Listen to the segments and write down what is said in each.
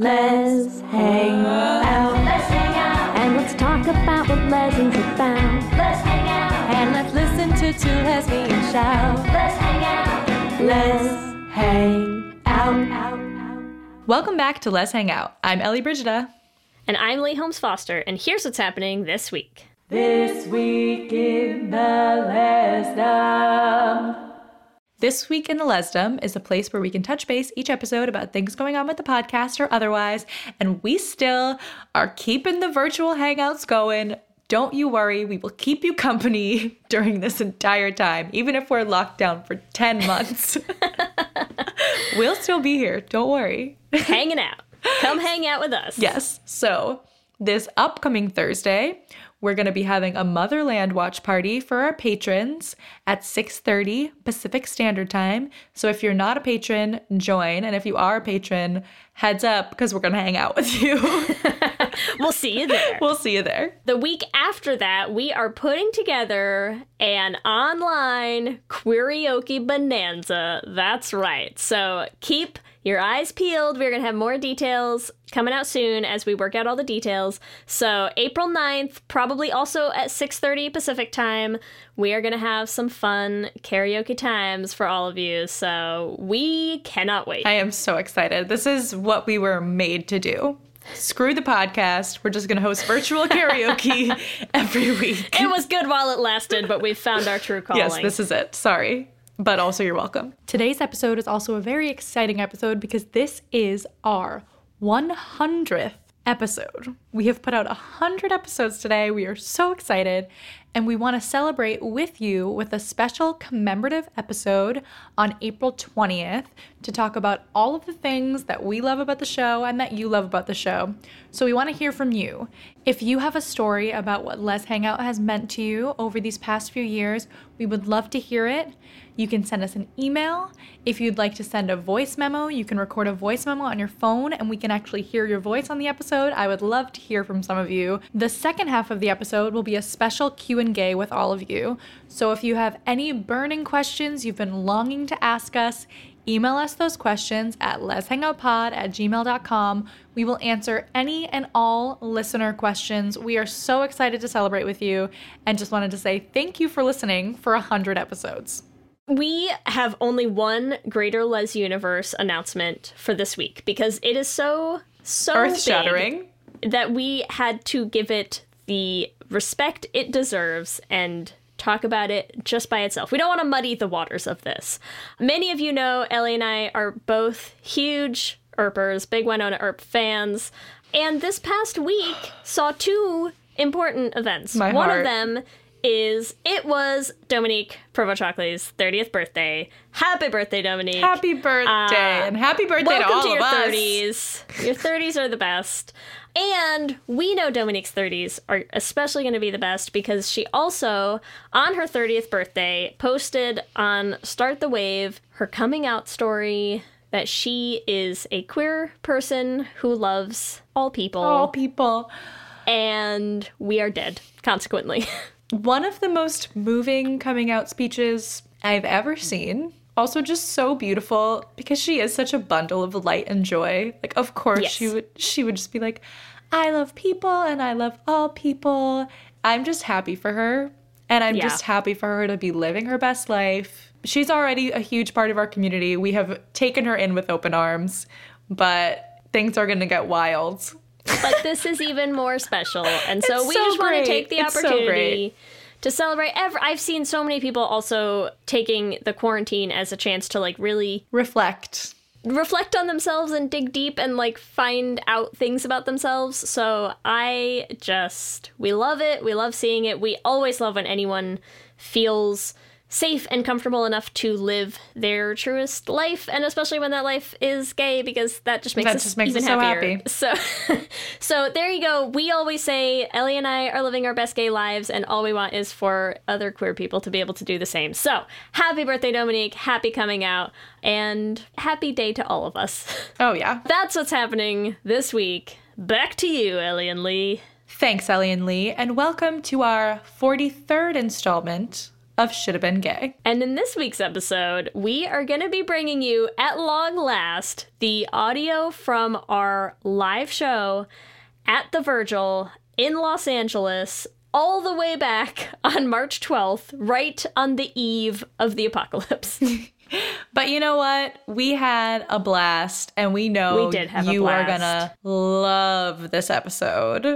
Let's hang out. Let's hang out. And let's talk about what Leslie's about. Let's hang out. And let's listen to two lesbians shout. Let's hang out. Let's hang out. Welcome back to Lez Hang Out. I'm Ellie Brigida. And I'm Leigh Holmes Foster, and here's what's happening this week. This week in the Lesdom. This week in the Lesdom is a place where we can touch base each episode about things going on with the podcast or otherwise, and we still are keeping the virtual hangouts going. Don't you worry, we will keep you company during this entire time, even if we're locked down for 10 months. we'll still be here, don't worry. Hanging out. Come hang out with us. Yes. So, this upcoming Thursday, we're going to be having a Motherland watch party for our patrons at 6:30 Pacific Standard Time. So if you're not a patron, join, and if you are a patron, heads up because we're going to hang out with you. We'll see you there. we'll see you there. The week after that, we are putting together an online karaoke bonanza. That's right. So keep your eyes peeled. We're going to have more details coming out soon as we work out all the details. So April 9th, probably also at 6:30 Pacific time, we are going to have some fun karaoke times for all of you. So we cannot wait. I am so excited. This is what we were made to do. Screw the podcast. We're just going to host virtual karaoke every week. it was good while it lasted, but we've found our true calling. Yes, this is it. Sorry. But also, you're welcome. Today's episode is also a very exciting episode because this is our 100th episode. We have put out 100 episodes today. We are so excited. And we want to celebrate with you with a special commemorative episode on April 20th to talk about all of the things that we love about the show and that you love about the show. So we want to hear from you. If you have a story about what Lez Hang Out has meant to you over these past few years, we would love to hear it. You can send us an email. If you'd like to send a voice memo, you can record a voice memo on your phone and we can actually hear your voice on the episode. I would love to hear from some of you. The second half of the episode will be a special Q&A with all of you. So if you have any burning questions you've been longing to ask us, email us those questions at lezhangoutpod at gmail.com. We will answer any and all listener questions. We are so excited to celebrate with you and just wanted to say thank you for listening for 100 episodes. We have only one Greater Les Universe announcement for this week because it is so so Earth shattering. That we had to give it the respect it deserves and talk about it just by itself. We don't want to muddy the waters of this. Many of you know Ellie and I are both huge Earpers, big Wynonna Earp fans. And this past week saw two important events. My One heart. of them is it was Dominique Provost-Chalkley's 30th birthday. Happy birthday, Dominique. Happy birthday and happy birthday Uh, Welcome to all to your of us. 30s. Your 30s are the best. And we know Dominique's 30s are especially going to be the best because she also, on her 30th birthday, posted on Start the Wave her coming out story that she is a queer person who loves all people. All people. and we are dead, consequently. One of the most moving coming out speeches I've ever seen. Also just so beautiful because she is such a bundle of light and joy. Like of course Yes. she would she would just be like, I love people and I love all people. I'm just happy for her. And I'm Yeah. just happy for her to be living her best life. She's already a huge part of our community. We have taken her in with open arms, but things are gonna get wild. But this is even more special. And so It's we so just want to take the It's opportunity great. to celebrate. Ever, I've seen so many people also taking the quarantine as a chance to like really Reflect. reflect on themselves and dig deep and like find out things about themselves. So I just we love it. We love seeing it. We always love when anyone feels safe and comfortable enough to live their truest life and especially when that life is gay because that just makes That us just makes even us so happier. happy. So so there you go. We always say Ellie and I are living our best gay lives and all we want is for other queer people to be able to do the same. So, happy birthday Dominique, happy coming out and happy day to all of us. Oh yeah. That's what's happening this week. Back to you, Ellie and Leigh. Thanks, Ellie and Leigh, and welcome to our 43rd installment of Should Have Been Gay. And in this week's episode, we are going to be bringing you, at long last, the audio from our live show at the Virgil in Los Angeles, all the way back on March 12th, right on the eve of the apocalypse. But you know what? We had a blast, and we know We did have you are gonna love this episode.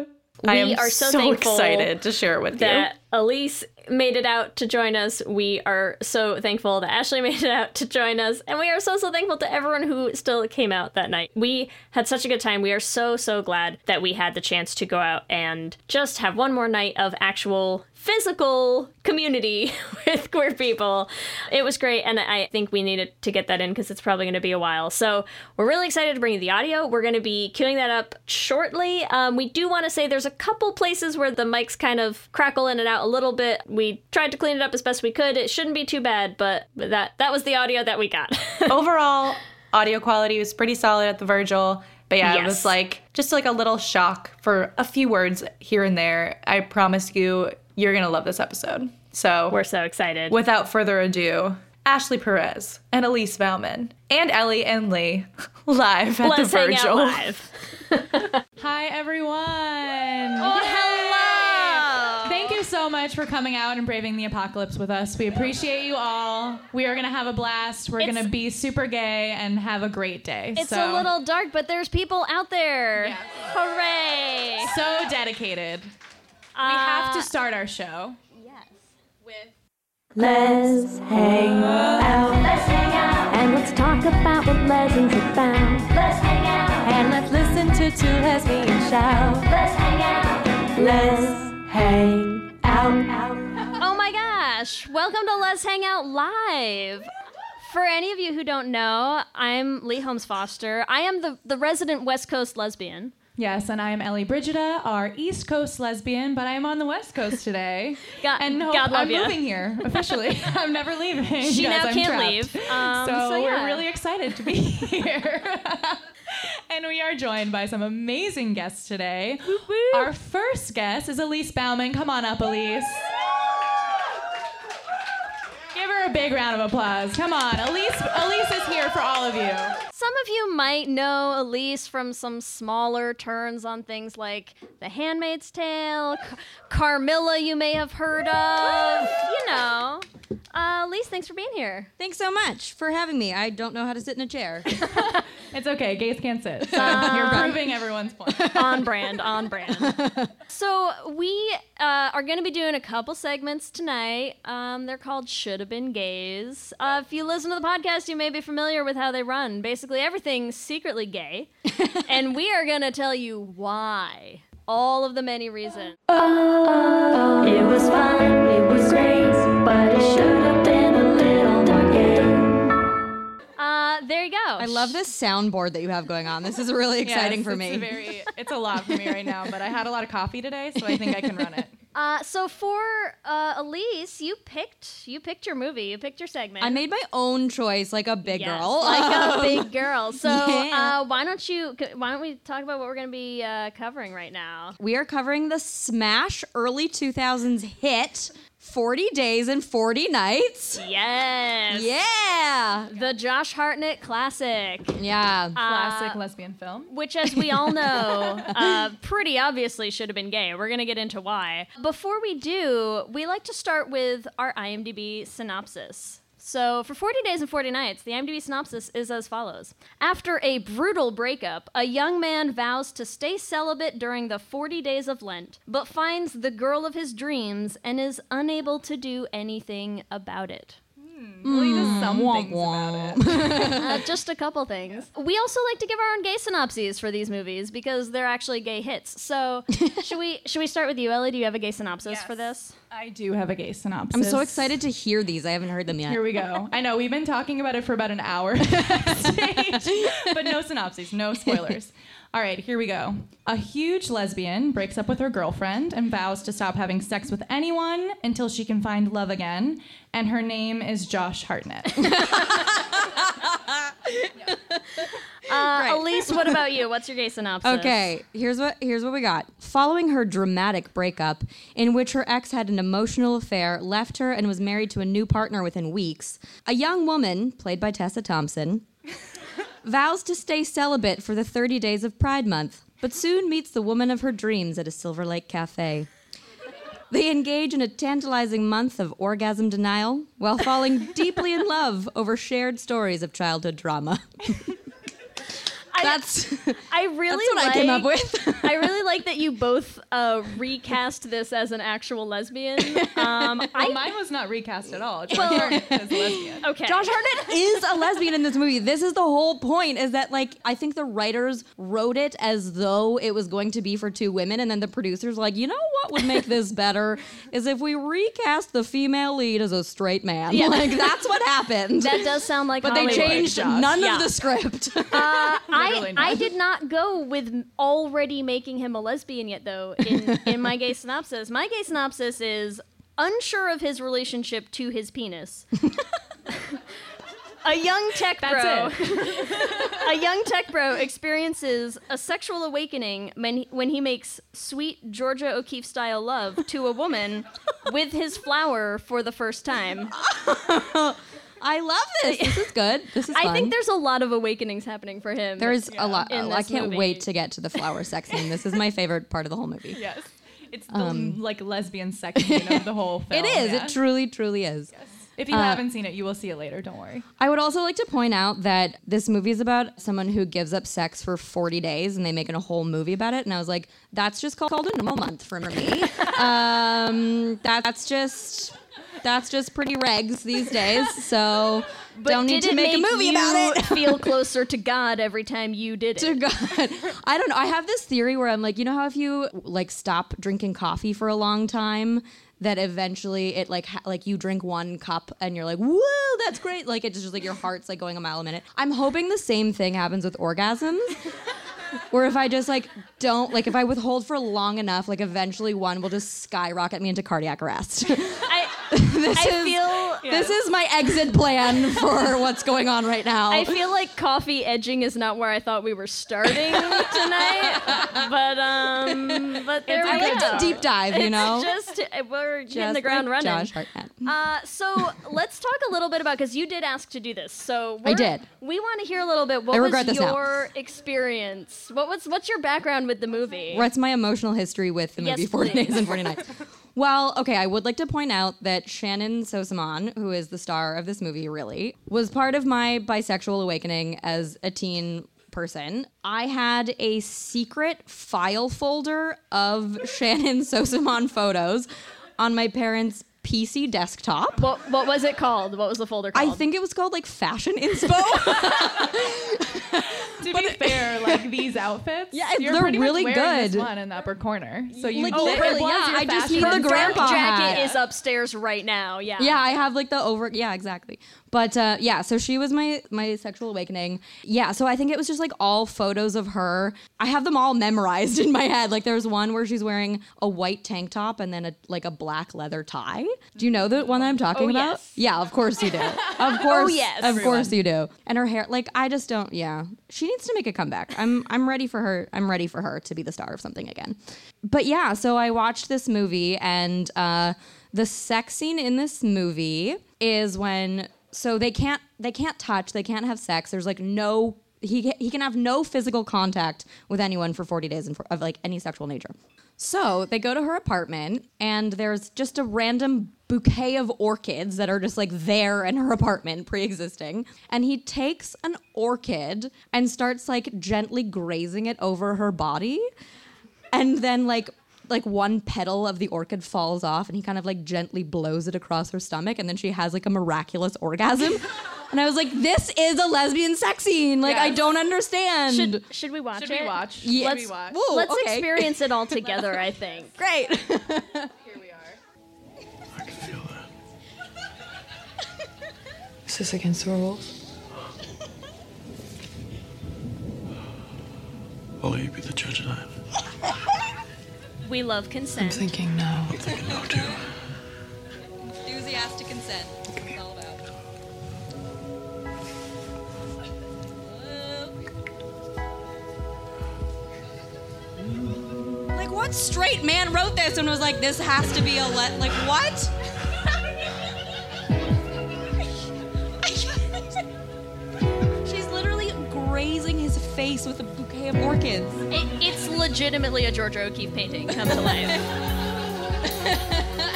I We am are so thankful excited to share it with you. that Elise made it out to join us. We are so thankful that Ashly made it out to join us. And we are so, so thankful to everyone who still came out that night. We had such a good time. We are so, so glad that we had the chance to go out and just have one more night of actual physical community with queer people. It was great. And I think we needed to get that in because it's probably going to be a while. So we're really excited to bring you the audio. We're going to be queuing that up shortly. Um, we do want to say there's a couple places where the mics kind of crackle in and out a little bit. We tried to clean it up as best we could. It shouldn't be too bad, but that that was the audio that we got. Overall, audio quality was pretty solid at the Virgil. But yeah, it was like just like a little shock for a few words here and there. I promise you, you're gonna love this episode. So We're so excited. without further ado, Ashly Perez and Elise Bauman and Ellie and Leigh live at Let's the hang Virgil. out live. Hi, everyone. Oh, hello. Thank you so much for coming out and braving the apocalypse with us. We appreciate you all. We are going to have a blast. We're It's- going to be super gay and have a great day. It's so, a little dark, but there's people out there. Hooray! so dedicated. Uh, we have to start our show. Let's hang out Let's hang out. and let's talk about what lesbians have found. Let's hang out. And let's listen to two lesbians shout. Let's hang out. Let's hang out. Oh my gosh! Welcome to Lez Hang Out Live. For any of you who don't know, I'm Leigh Holmes Foster. I am the, the resident West Coast lesbian. Yes, and I am Ellie Brigida, our East Coast lesbian, but I am on the West Coast today. God- and hope- God love I'm ya. moving here officially. I'm never leaving. She now I'm can't trapped. leave. Um, so, so yeah. we're really excited to be here. and we are joined by some amazing guests today. Our first guest is Elise Bauman. Come on up, Elise. Give her a big round of applause. Come on, Elise. Elise is here for all of you. Some of you might know Elise from some smaller turns on things like The Handmaid's Tale, Car- Carmilla, you may have heard of. You know. Uh, Elise, thanks for being here. Thanks so much for having me. I don't know how to sit in a chair. It's okay. Gays can't sit. So you're proving everyone's point. on brand, on brand. So we uh, are going to be doing a couple segments tonight. Um, they're called "Should Have Been Gays." Uh, if you listen to the podcast, you may be familiar with how they run. Basically, everything's secretly gay, and we are going to tell you why. All of the many reasons. It was fun, it was great, but it should have been a little more gay. Uh, there you go. I love this soundboard that you have going on. This is really exciting Yes, for it's me. a very, it's a lot for me right now, but I had a lot of coffee today, so I think I can run it. Uh, so for uh, Elise, you picked you picked your movie, you picked your segment. I made my own choice, like a big Yes, girl. like a big girl. So Yeah. uh, why don't you? Why don't we talk about what we're going to be uh, covering right now? we are covering the smash early 2000s hit 40 Days and 40 Nights. Yes. Yeah. The Josh Hartnett classic, Yeah. Classic lesbian film. which, as we all know, uh, pretty obviously should have been gay. We're going to get into why. Before we do, we like to start with our IMDb synopsis. So, for 40 Days and 40 Nights, the IMDb synopsis is as follows After a brutal breakup, a young man vows to stay celibate during the 40 days of Lent, but finds the girl of his dreams and is unable to do anything about it. Well, he does some things about it. Uh, just a couple things. We also like to give our own gay synopses for these movies because they're actually gay hits. So, should we should we start with you, Ellie? Do you have a gay synopsis for this? I do have a gay synopsis. I'm so excited to hear these. I haven't heard them yet. Here we go. I know we've been talking about it for about an hour backstage, but no synopses, no spoilers. All right, here we go. A huge lesbian breaks up with her girlfriend and vows to stop having sex with anyone until she can find love again. And her name is Josh Hartnett. Uh, Elise, what about you? What's your gay synopsis? Okay, here's what here's what we got. Following her dramatic breakup, in which her ex had an emotional affair, left her, and was married to a new partner within weeks, a young woman, played by Tessa Thompson, vows to stay celibate for the 30 days of Pride Month, but soon meets the woman of her dreams at a Silver Lake cafe. They engage in a tantalizing month of orgasm denial while falling deeply in love over shared stories of childhood trauma. That's I really That's what I came up with. I really like that you both uh, recast this as an actual lesbian. Um, Well, I mine was not recast at all. Josh Well- Hartnett is a lesbian. okay. Josh Hartnett is a lesbian in this movie. This is the whole point is that like I think the writers wrote it as though it was going to be for two women and then the producers like, "You know what would make this better is if we recast the female lead as a straight man." Yeah. Like that's what happened. That does sound like but they changed Josh. none Yeah. of the script. I, I did not go with already making him a lesbian yet, though, in, in my gay synopsis. My gay synopsis is unsure of his relationship to his penis. a young tech bro. A young tech bro experiences a sexual awakening when he, when he makes sweet Georgia O'Keeffe style love to a woman with his flower for the first time. I love this. This is good. This is fun. I think there's a lot of awakenings happening for him. there's a lot. I can't movie. wait to get to the flower sex scene. This is my favorite part of the whole movie. Yes. It's the um, mm, like lesbian section of the whole film. It is. yeah. It truly, truly is. If you uh, haven't seen it, you will see it later. Don't worry. I would also like to point out that this movie is about someone who gives up sex for 40 days and they make a whole movie about it. And I was like, that's just called a normal month for me. um, that, that's just. That's just pretty regs these days, so But don't need to it make, a movie you about it. feel closer to God every time you did it. to God. I don't know. I have this theory where I'm like, you know how if you like stop drinking coffee for a long time, that eventually it like ha- like you drink one cup and you're like, whoa that's great. Like it's just like your heart's like going a mile a minute. I'm hoping the same thing happens with orgasms. Where if I just like don't like if I withhold for long enough, like eventually one will just skyrocket me into cardiac arrest. I, this I is feel this is my exit plan for what's going on right now. I feel like coffee edging is not where I thought we were starting tonight, but um, but there I we like go. to deep dive, you know. Just we're hitting the ground like running. Josh Hartnett. Uh, so let's talk a little bit about because you did ask to do this. So I did. We want to hear a little bit. What I was regret this now. your experience? What was what's your background with the movie? What's my emotional history with the Yes, movie 40 please. Days and 40 Nights? Well, okay, I would like to point out that Shannyn Sossamon, who is the star of this movie, really, was part of my bisexual awakening as a teen person. I had a secret file folder of Shannyn Sossamon photos on my parents' PC desktop. What what was it called? What was the folder called? I think it was called like Fashion Inspo. To be fair, like these outfits, Yeah, you're they're pretty really much wearing This good. one in the upper corner, so you Like, it- it literally, yeah, I just fashion need the grandpa jacket hat. is upstairs right now. Yeah. Yeah, I have like the over. Yeah, exactly. But uh, yeah, so she was my my sexual awakening. Yeah, so I think it was just like all photos of her. I have them all memorized in my head. Like there's one where she's wearing a white tank top and then a like a black leather tie. Do you know the one that I'm talking Oh, about? yes. Yeah, of course you do. Of course, oh, yes. of course you do. And her hair, like I just don't. Yeah, she needs to make a comeback. I'm I'm ready for her. I'm ready for her to be the star of something again. But yeah, so I watched this movie and uh, the sex scene in this movie is when so they can't they can't touch, they can't have sex. There's like no he he can have no physical contact with anyone for 40 days and for, of like any sexual nature. So they go to her apartment, and there's just a random bouquet of orchids that are just like there in her apartment, pre existing. And he takes an orchid and starts like gently grazing it over her body. And then, like, like one petal of the orchid falls off and he kind of like gently blows it across her stomach and then she has like a miraculous orgasm and i was like this is a lesbian sex scene like i don't understand Should should we watch Should it? we watch? Yeah. Should Let's, we watch? Whoa, let's okay. experience it all together. I think. great Here we are. I can feel that. Is this against the rules? I'll let you be the judge of that. We love consent. I'm consent. thinking no. I'm thinking no, too. enthusiastic consent it's all about like what straight man wrote this and was like this has to be a let like what she's literally grazing his face with a orchids It, it's legitimately a Georgia O'Keeffe painting come to life.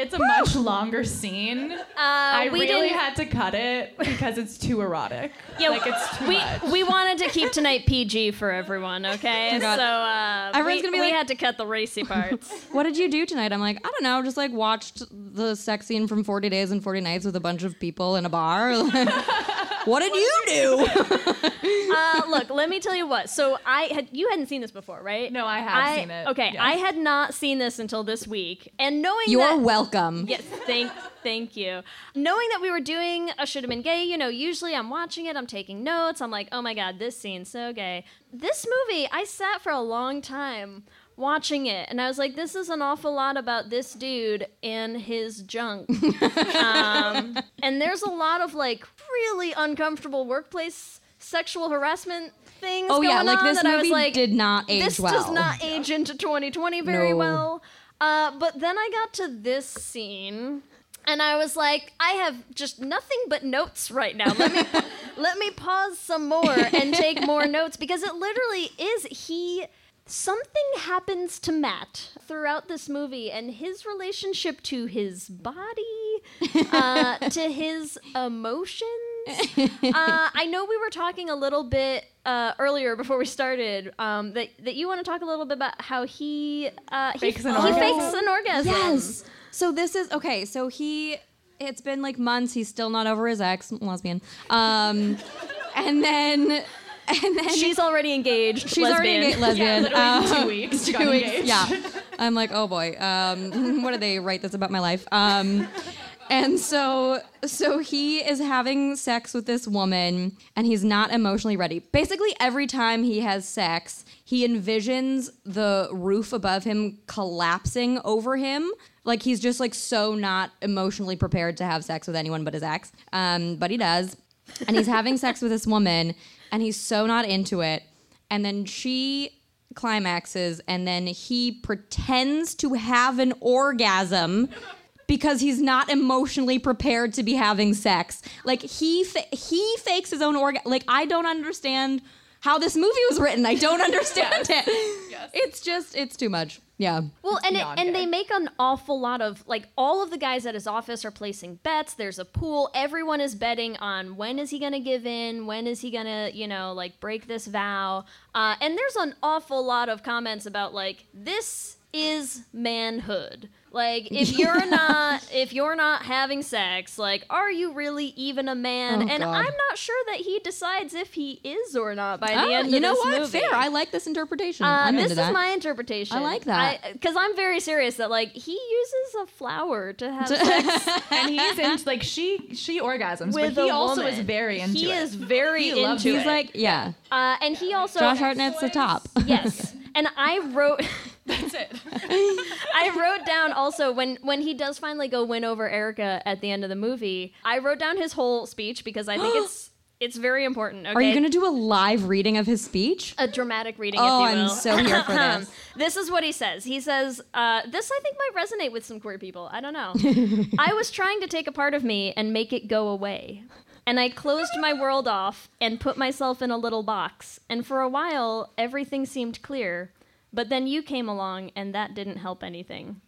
It's a much longer scene. I Uh, we really didn't- had to cut it because it's too erotic. Yeah, like it's too we much. we wanted to keep tonight PG for everyone, okay? So uh, Everyone's we, gonna be we like- had to cut the racy parts. What did you do tonight? I'm like, I don't know, just like watched the sex scene from 40 Days and 40 Nights with a bunch of people in a bar. What did you do? uh, look, let me tell you what. So I had you hadn't seen this before, right? No, I have seen it, Okay, yes. I had not seen this until this week, and knowing You're that, welcome. Yes, thank thank you. Knowing that we were doing a should have been gay, you know, usually I'm watching it, I'm taking notes, I'm like, oh my god, this scene's so gay. This movie, I sat for a long time watching it, and I was like, this is an awful lot about this dude and his junk. um, and there's a lot of like really uncomfortable workplace sexual harassment things Oh, going yeah, like on this that I was movie like, did not age this well. does not age into 2020 very No. well. Uh, but then I got to this scene, and I was like, I have just nothing but notes right now. Let me let me pause some more and take more notes because it literally is he. Something happens to Matt throughout this movie, and his relationship to his body, uh, to his emotions. uh, I know we were talking a little bit uh, earlier before we started um, that that you want to talk a little bit about how he uh, he, Fakes an he orgasm? fakes an orgasm. Yes. So this is okay. So he, it's been like months. He's still not over his ex, lesbian. Um, and then, and then She's already engaged. she's already lesbian. engaged, lesbian. literally Um, two weeks. Two weeks. engaged. Yeah. I'm like, oh boy. Um, what did they write this about my life? Um, and so, so he is having sex with this woman, and he's not emotionally ready. Basically, every time he has sex, he envisions the roof above him collapsing over him. Like he's just like so not emotionally prepared to have sex with anyone but his ex. Um, but he does. and he's having sex with this woman, and he's so not into it. And then she climaxes, and then he pretends to have an orgasm because he's not emotionally prepared to be having sex. Like he fa- he fakes his own orgasm. Like I don't understand how this movie was written. I don't understand it. It's just it's too much. Yeah. Well, and it, and they make an awful lot of like all of the guys at his office are placing bets. There's a pool. Everyone is betting on when is he going to give in, when is he going to, you know, like break this vow. Uh, and there's an awful lot of comments about like this is manhood. Like if you're not if you're not having sex, like are you really even a man? Oh, and God. I'm not sure that he decides if he is or not by the Ah, end you know this what? movie. Fair. I like this interpretation. Uh, I'm this into is that. my interpretation. I like that. because I'm very serious that like he uses a flower to have sex and he's into like she she orgasms, with but he also woman. is very into He it. is very He into loves it. He's like, yeah. uh, and he also Josh Hartnett's the top. yes. And I wrote That's it. I wrote down also when when he does finally go win over Erica at the end of the movie. I wrote down his whole speech because I think it's it's very important. Okay? Are you going to do a live reading of his speech? a dramatic reading, Oh, I'm so here for this. this is what he says. He says, uh, "This I think might resonate with some queer people. I don't know. I was trying to take a part of me and make it go away." And I closed my world off and put myself in a little box. And for a while, everything seemed clear. But then you came along, and that didn't help anything.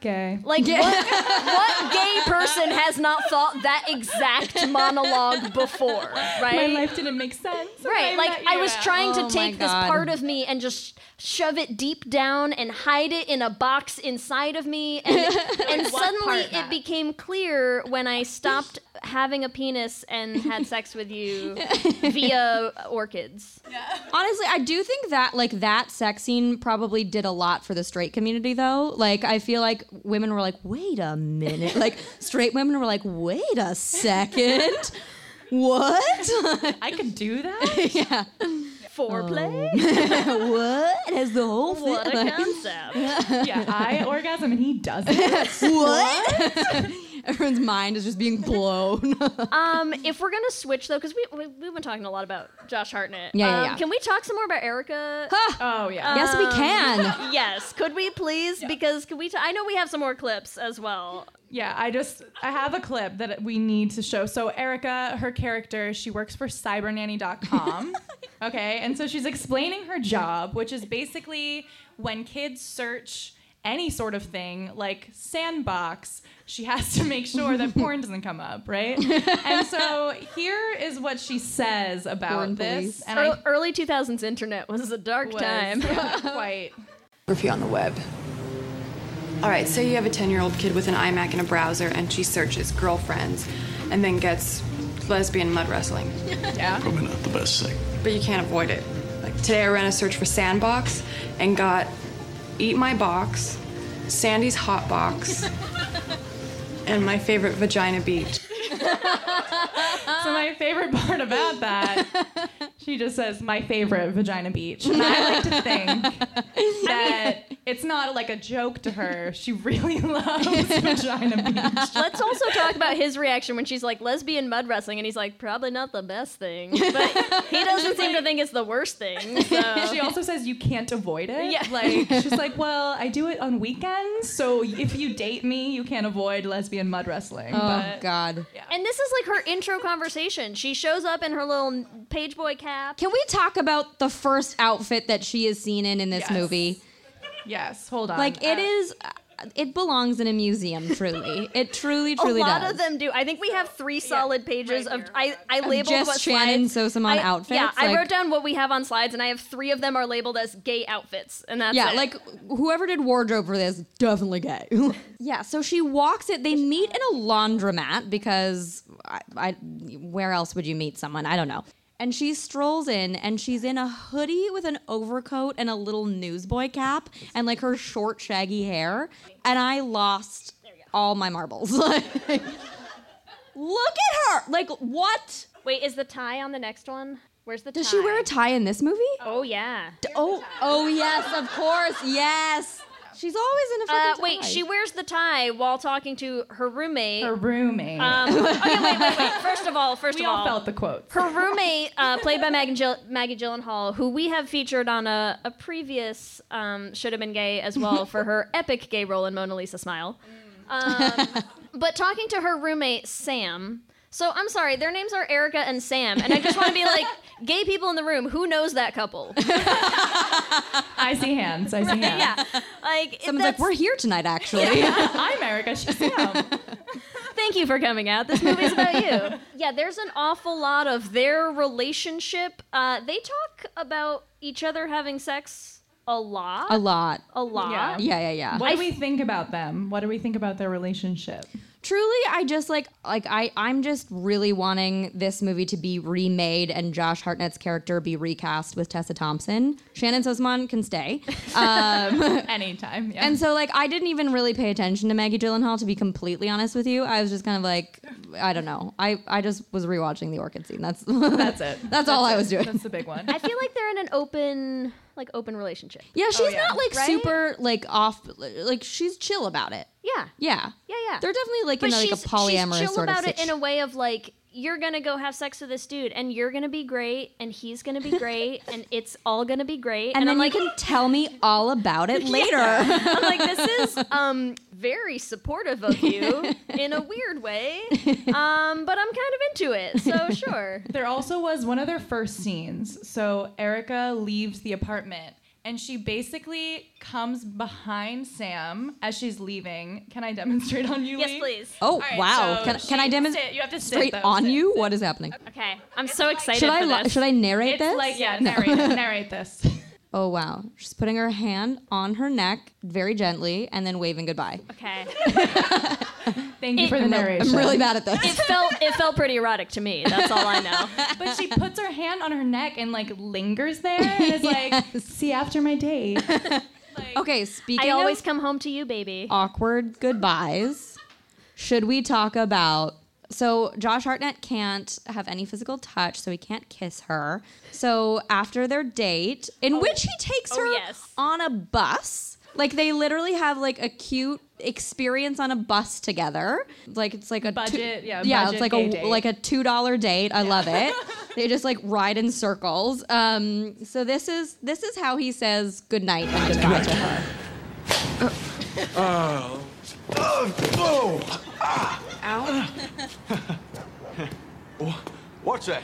Gay. Like, what, what gay person has not thought that exact monologue before, right? My life didn't make sense. when Right, like I was trying Oh to my take this part of me and just shove it deep down and hide it in a box inside of me, and, and suddenly it Matt? became clear when I stopped having a penis and had sex with you via orchids. Honestly, I do think that like that sex scene probably did a lot for the straight community though. Like I feel like women were like, "Wait a minute." Like straight women were like, "Wait a second. What? I could do that. yeah. Foreplay? Um, what? Has the whole thing What a like, concept. yeah, I orgasm and he doesn't. what? Everyone's mind is just being blown. Um, if we're gonna switch though, because we, we we've been talking a lot about Josh Hartnett. Yeah, yeah, um, yeah. Can we talk some more about Erica? oh yeah. yes, we can. yes, could we please? Because could we? T- I know we have some more clips as well. Yeah, I just I have a clip that we need to show. So Erica, her character, she works for cybernanny.com. okay? And so she's explaining her job, which is basically when kids search any sort of thing like sandbox, she has to make sure that porn doesn't come up, right? and so here is what she says about Porn this. police. And Early, early 2000s internet was a dark was time. quite Pornography on the web. All right, say you have a 10 year old kid with an iMac and a browser, and she searches girlfriends and then gets lesbian mud wrestling. yeah Probably not the best thing. But you can't avoid it. Like today, I ran a search for Sandbox and got Eat My Box, Sandy's Hot Box, and my favorite Vagina Beach. So my favorite part about that, she just says my favorite vagina beach, and I like to think that it's not like a joke to her. She really loves vagina beach. Let's also talk about his reaction when she's like lesbian mud wrestling, and he's like, probably not the best thing, but he doesn't seem to think it's the worst thing. So. She also says you can't avoid it. Yeah. Like she's like, well, I do it on weekends, so if you date me, you can't avoid lesbian mud wrestling. Oh but God. And this is like her intro conversation. She shows up in her little page boy cap. Can we talk about the first outfit that she is seen in in this Yes. movie? yes, hold on. Like it Uh, is, it belongs in a museum. Truly, it truly, truly belongs. A truly lot does. of them do. I think we have three solid pages of. I I labeled just what Shannyn slides. Sossamon I- outfits, Yeah, I like- wrote down what we have on slides, and I have three of them are labeled as gay outfits, and that's yeah, it. like whoever did wardrobe for this definitely gay. yeah, so she walks it. They meet in a laundromat because I, I, where else would you meet someone? I don't know. And she strolls in, and she's in a hoodie with an overcoat and a little newsboy cap, and like her short, shaggy hair. And I lost all my marbles. Like, look at her! Like, what? Wait, is the tie on the next one? Where's the tie? Does she wear a tie in this movie? Oh yeah. Oh, oh yes, of course, yes. She's always in a Uh, fucking wait, tie. she wears the tie while talking to her roommate. Her roommate. um, okay, wait, wait, wait. First of all, first we of all we all, felt the quotes. her roommate, uh, played by Maggie, Gill- Maggie Gyllenhaal, who we have featured on a, a previous um, Should Have Been Gay as well for her epic gay role in Mona Lisa Smile. Um, but talking to her roommate, Sam. So I'm sorry, their names are Erica and Sam, and I just want to be like, gay people in the room, who knows that couple? I see hands. I see hands. yeah, like Someone's like, that's- we're here tonight, actually. I'm Erica. She's Sam. Thank you for coming out. This movie's about you. Yeah, there's an awful lot of their relationship. Uh, they talk about each other having sex a lot. a lot. A lot. Yeah. Yeah, yeah, yeah. What do we think about them? What do we think about their relationship? Truly, I just like like I I'm just really wanting this movie to be remade and Josh Hartnett's character be recast with Tessa Thompson. Shannyn Sossamon can stay. Um, Anytime. Yeah. and so like I didn't even really pay attention to Maggie Gyllenhaal to be completely honest with you. I was just kind of like I don't know. I I just was rewatching the orchid scene. That's that's it. That's all I was doing. That's the big one. I feel like they're in an open, like open relationship. Yeah, oh, she's yeah. not like Right? super like off like she's chill about it. Yeah. Yeah. Yeah, yeah. They're definitely like but in a, like a she's, polyamorous she's chill sort about of it in a way of like, you're gonna go have sex with this dude, and you're gonna be great, and he's gonna be great, and it's all gonna be great. and, then I'm like, you can tell me all about it later. I'm like, this is um very supportive of you in a weird way, um, but I'm kind of into it, so sure. There also was one of their first scenes. So Erica leaves the apartment and she basically comes behind Sam as she's leaving. Can I demonstrate on you? Yes, Leigh? please. Oh All right, wow! so can, can I demonstrate. You have to sit, straight though. on Sit, you? sit. What is happening? Okay, I'm so excited Should I for li- this. should I narrate It's this? like yeah, narrate, narrate this. Oh wow! She's putting her hand on her neck very gently and then waving goodbye. Okay. Thank you for the narration. I'm really bad at this. It felt it felt pretty erotic to me. That's all I know. But she puts her hand on her neck and like lingers there and is like, "See after my date." okay, speaking I always of come home to you, baby. awkward goodbyes, should we talk about? So Josh Hartnett can't have any physical touch, so he can't kiss her. So after their date, in oh. which he takes Oh, her yes. on a bus, like they literally have like a cute experience on a bus together. Like it's like a two- Budget, yeah, yeah, budget it's like a date. like a two dollar date. I love it. they just like ride in circles. Um, so this is this is how he says good night and goodbye to her. Oh. Oh, oh. Ow. Watch that.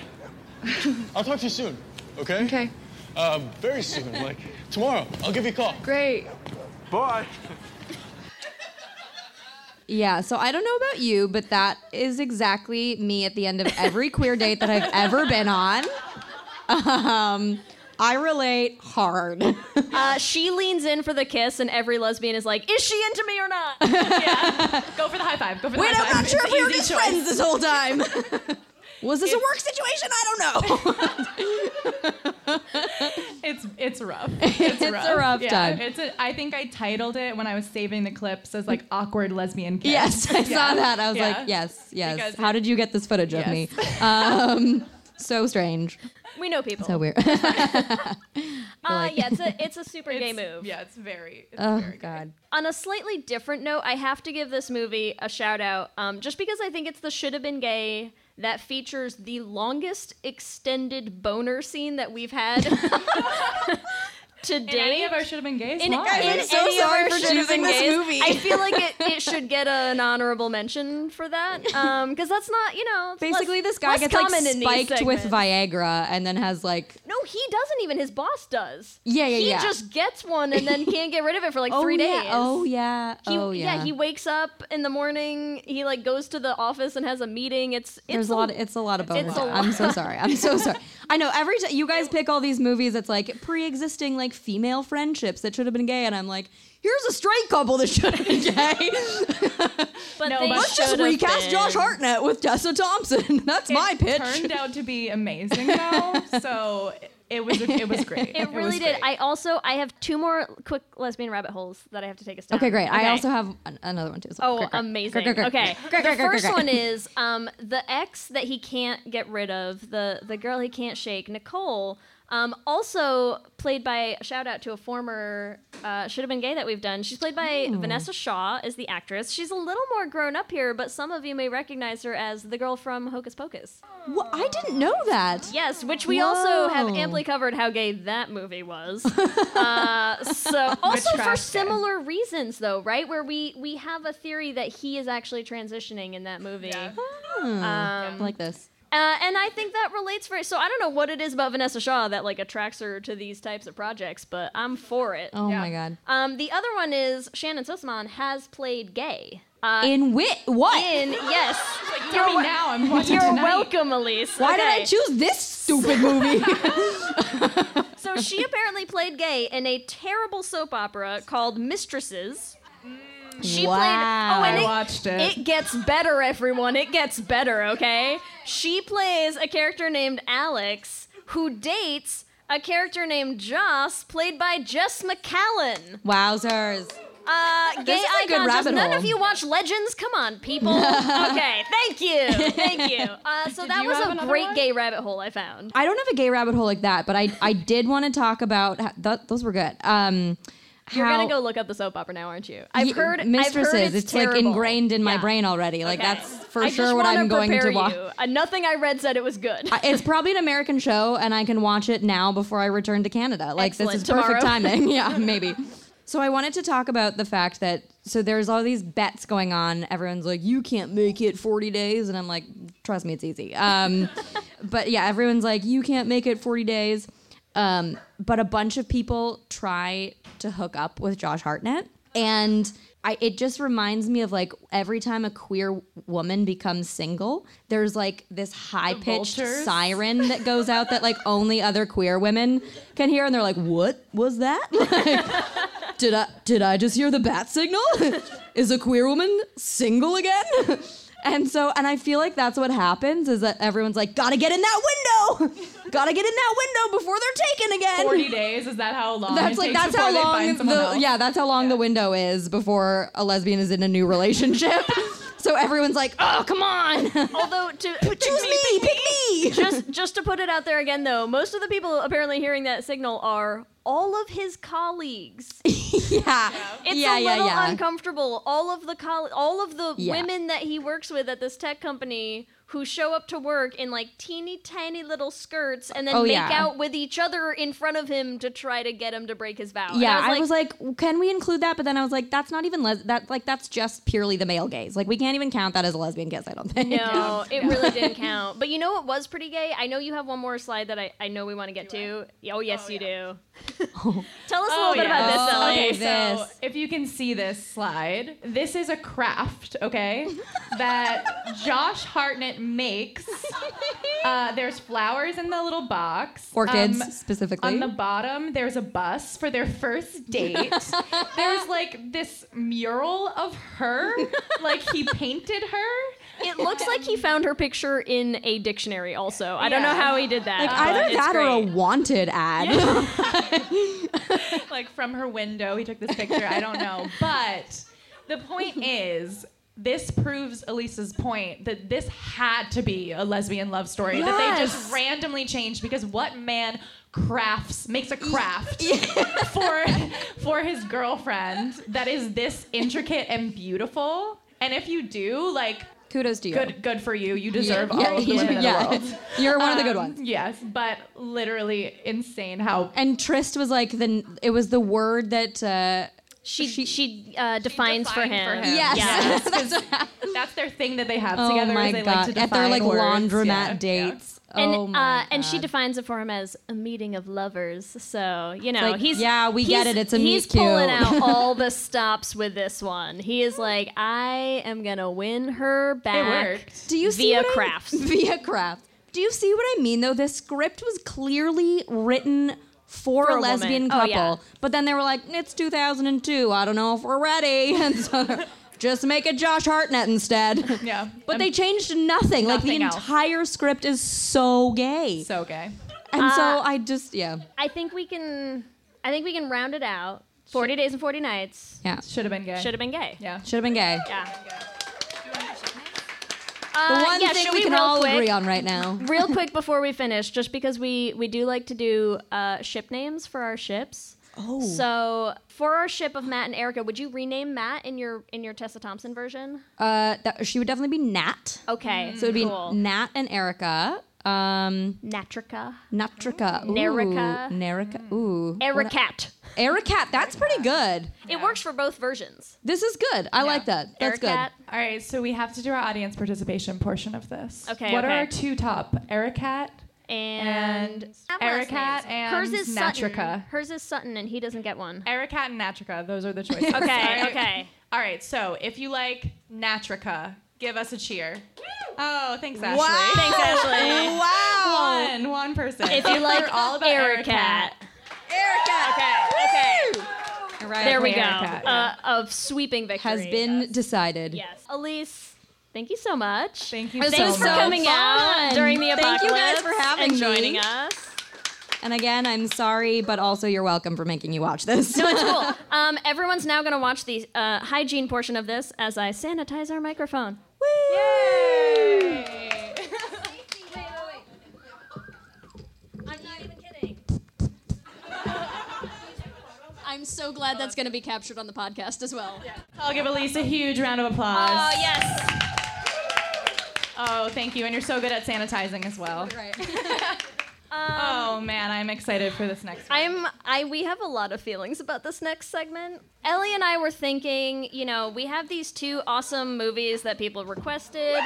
I'll talk to you soon, okay? Okay. Uh, very soon, like tomorrow. I'll give you a call. Great. Bye. Yeah, so I don't know about you, but that is exactly me at the end of every queer date that I've ever been on. Um, I relate hard. Uh, she leans in for the kiss, and every lesbian is like, "Is she into me or not?" Go for the high five. Go for the Wait, high I'm five. not sure if we were just friends this whole time. Was this a work situation? I don't know. It's it's rough. It's a rough yeah, time. It's a, I think I titled it when I was saving the clips as like awkward lesbian kiss. yes, I Yeah. saw that. I was Yeah. like, yes, yes. Because How did you get this footage of me? Yes. Um, so strange. we know people. So weird. uh, yeah, it's a it's a super gay move. Yeah, it's very. It's oh very good. God. On a slightly different note, I have to give this movie a shout out, um, just because I think it's the should have been gay that features the longest extended boner scene that we've had to In any of our should have been gays. in, Why? in so any of sorry our for Should Have choosing Been this Gays, movie. I feel like it, it should get an honorable mention for that um, because that's not you know it's Basically, less- this guy less gets like common in these spiked with segments. Viagra and then has like No, he doesn't even. His boss does. Yeah, yeah, he yeah. just gets one and then can't get rid of it for like oh three yeah, days. oh yeah, He, oh yeah. he wakes up in the morning. He like goes to the office and has a meeting. It's it's There's a lot. It's a lot of bonus. it's a I'm so sorry. I'm so sorry. I know every time you guys pick all these movies, it's like pre-existing like female friendships that should have been gay, and I'm like, here's a straight couple that should have been gay. but No, but- Let's just recast been. Josh Hartnett with Tessa Thompson. That's my pitch. turned out to be amazing though. so it was it was great. It really did. great. I also I have two more quick lesbian rabbit holes that I have to take us down. okay, great. I also have an- another one too. so Oh, great, great. amazing. Great, great, great. Okay. Great, the great, great, first great, one is um, the ex that he can't get rid of, the the girl he can't shake, Nicole. Um, also played by shout out to a former uh, should have been gay that we've done. She's played by Hmm. Vinessa Shaw as the actress. She's a little more grown up here, but some of you may recognize her as the girl from Hocus Pocus. Well, I didn't know that. Yes, which we also have amply covered how gay that movie was. uh, so also for similar reasons though, right? Where we we have a theory that he is actually transitioning in that movie. I like this. Uh, and I think that relates very. So I don't know what it is about Vinessa Shaw that like attracts her to these types of projects, but I'm for it. Oh my god. Um, the other one is Shannyn Sossamon has played gay. Uh, In wit, what? in yes, Tell me now. I'm watching you're tonight. welcome, Elise. Why did I choose this stupid movie? So she apparently played gay in a terrible soap opera called Mistresses. She Wow. played. Oh, and I it, watched it. It gets better, everyone. It gets better. Okay. She plays a character named Alex who dates a character named Joss, played by Jes Macallan. Wowzers. Uh, gay is a good icons. rabbit None hole. of you watch Legends? Come on, people. okay, thank you, thank you. Uh, so that you was a great one? gay rabbit hole I found. I don't have a gay rabbit hole like that, but I I did want to talk about th- those were good. Um, You're how- gonna go look up the soap opera now, aren't you? I've heard mistresses. I've heard it's, like ingrained in my Yeah. brain already. Like Okay. that's for I sure what I'm going to watch. you. Uh, nothing I read said it was good. It's probably an American show, and I can watch it now before I return to Canada. Like Excellent. this is perfect Tomorrow. timing. yeah, maybe. So I wanted to talk about the fact that so there's all these bets going on. Everyone's like, "You can't make it 40 days," and I'm like, "Trust me, it's easy." Um, but yeah, everyone's like, "You can't make it 40 days." Um, but a bunch of people try to hook up with Josh Hartnett, and I, it just reminds me of like every time a queer woman becomes single, there's like this high pitched siren that goes out that like only other queer women can hear, and they're like, "What was that? Like, did I did I just hear the bat signal? Is a queer woman single again?" And so, and I feel like that's what happens is that everyone's like, "Gotta get in that window, gotta get in that window before they're taken again." 40 days. Is that how long? That's it like takes that's how long the else? yeah that's how long the window is before a lesbian is in a new relationship. so everyone's like, "Oh, come on, Although to choose me, pick me." just just to put it out there again though, most of the people apparently hearing that signal are all of his colleagues. yeah, It's yeah, a yeah, little yeah. uncomfortable. All of the coll- all of the Yeah. women that he works with at this tech company who show up to work in like teeny tiny little skirts and then Oh, make yeah. out with each other in front of him to try to get him to break his vow. Yeah, I was like, can we include that? But then I was like, that's not even les- that like that's just purely the male gaze. Like we can't even count that as a lesbian kiss. I don't think. No, it really didn't count. But you know what was pretty gay? I know you have one more slide that I, I know we want to get to. Oh, yes, oh, you do. Tell us a little Oh, bit about yeah. this, Ellie. Okay, this. so if you can see this slide, this is a craft, okay, that Josh Hartnett makes. Uh, there's flowers in the little box. Orchids, Um, specifically. On the bottom, there's a bus for their first date. there's like this mural of her, like he painted her. It looks like he found her picture in a dictionary also. I don't know how he did that. Like either it's that or a wanted ad. like from her window. He took this picture. I don't know. But the point is, this proves Elisa's point that this had to be a lesbian love story that they just randomly changed because what man crafts makes a craft for for his girlfriend that is this intricate and beautiful. And if you do, like Kudos to you. good good for you. You deserve Yeah, all of the yeah, women in yeah. the world. You're one of the good Um, ones. Yes, but literally insane how And Tryst was like the it was the word that uh, She she, uh, defines for defined him. Yes. Yeah. That's- That's their thing that they have oh together. my is they god! like to At their like words. laundromat Yeah, dates. And oh my uh, and she defines it for him as a meeting of lovers. So you know like, he's yeah, we get it, it's a he's meet cute. pulling out all the stops with this one. He is like, I am gonna win her back. worked. Do you see via what I- crafts. via craft. Do you see what I mean though? This script was clearly written for, For a a woman. lesbian Oh, couple, yeah. but then they were like, "It's 2002. I don't know if we're ready," and so just make it Josh Hartnett instead. Yeah, But Um, they changed nothing. like the nothing else. entire script is so gay, so gay. and so Uh, I just yeah I think we can. I think we can round it out. Forty days and forty nights yeah Should have been gay. should have been gay. Yeah. should have been gay. Yeah. Uh, The one yeah, thing should we can real all quick, agree on right now. real quick before we finish, just because we we do like to do uh, ship names for our ships. Oh. So for our ship of Matt and Erica, would you rename Matt in your in your Tessa Thompson version? Uh, that, she would definitely be Nat. Okay, So it'd be cool. Nat and Erica. Um, Natrica, Natrica. Ooh, Nerica. Nerica. Ooh. Ericat. Ericat. That's pretty good. It works for both versions. This is good. I like that. That's Ericat. All right, so we have to do our audience participation portion of this. Okay, What are okay. our two top? Ericat And, and Have Ericat and hers is Sutton. Natrica. Hers is Sutton, and he doesn't get one. Ericat and Natrica. Those are the choices. Okay, All right. okay. All right, so if you like Natrica, give us a cheer. Oh, thanks, Ashley. Thanks, Ashley. Wow. One, one person. If you like We're all about Ericat. Ericat. Okay, okay. All right. There we go. Ericat, Uh, of sweeping victory. Has been decided. Yes. Elise, thank you so much. Thank you It was so Thanks so for much. coming out fun. during the apocalypse. Thank you guys for having and joining me. us. And again, I'm sorry, but also you're welcome for making you watch this. No, it's cool. Um, everyone's now going to watch the uh, hygiene portion of this as I sanitize our microphone. I'm not even kidding. I'm so glad that's going to be captured on the podcast as well. I'll give Elise a huge round of applause. Oh, yes. Oh, thank you. And you're so good at sanitizing as well. right. Um, oh man, I'm excited for this next one. I'm I we have a lot of feelings about this next segment. Ellie and I were thinking, you know, we have these two awesome movies that people requested.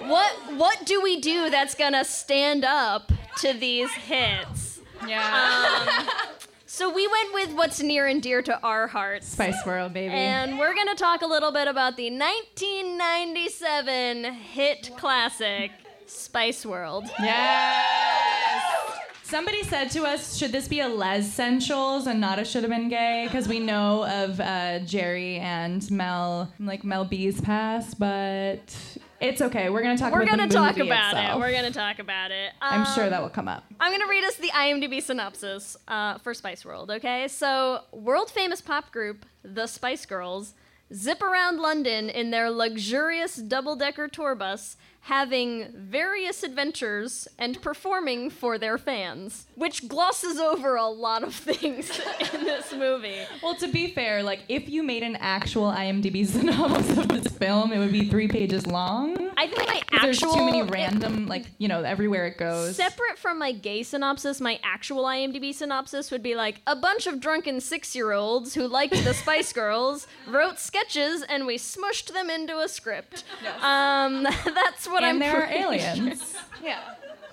What what do we do that's gonna stand up to these hits? yeah. Um, So we went with what's near and dear to our hearts. Spice World, baby. And we're going to talk a little bit about the 1997 hit classic, Spice World. Yes. Somebody said to us, should this be a Les Essentials and not a Should Have Been Gay? Because we know of uh, Geri and Mel, like Mel B's past, but it's okay. We're going to talk We're about going the to talk about itself. it. We're going to talk about it. I'm sure Um, that will come up. I'm going to read us the IMDb synopsis uh, for Spice World, okay? So, world famous pop group, the Spice Girls, zip around London in their luxurious double decker tour bus, having various adventures and performing for their fans, which glosses over a lot of things in this movie. Well, to be fair, like if you made an actual IMDb synopsis of this film, it would be three pages long. I think my 'Cause There's too many random, like you know, everywhere it goes. Separate from my gay synopsis, my actual IMDb synopsis would be like a bunch of drunken six year olds who liked the Spice Girls wrote sketches and we smushed them into a script. Um, that's what I'm there are aliens. yeah.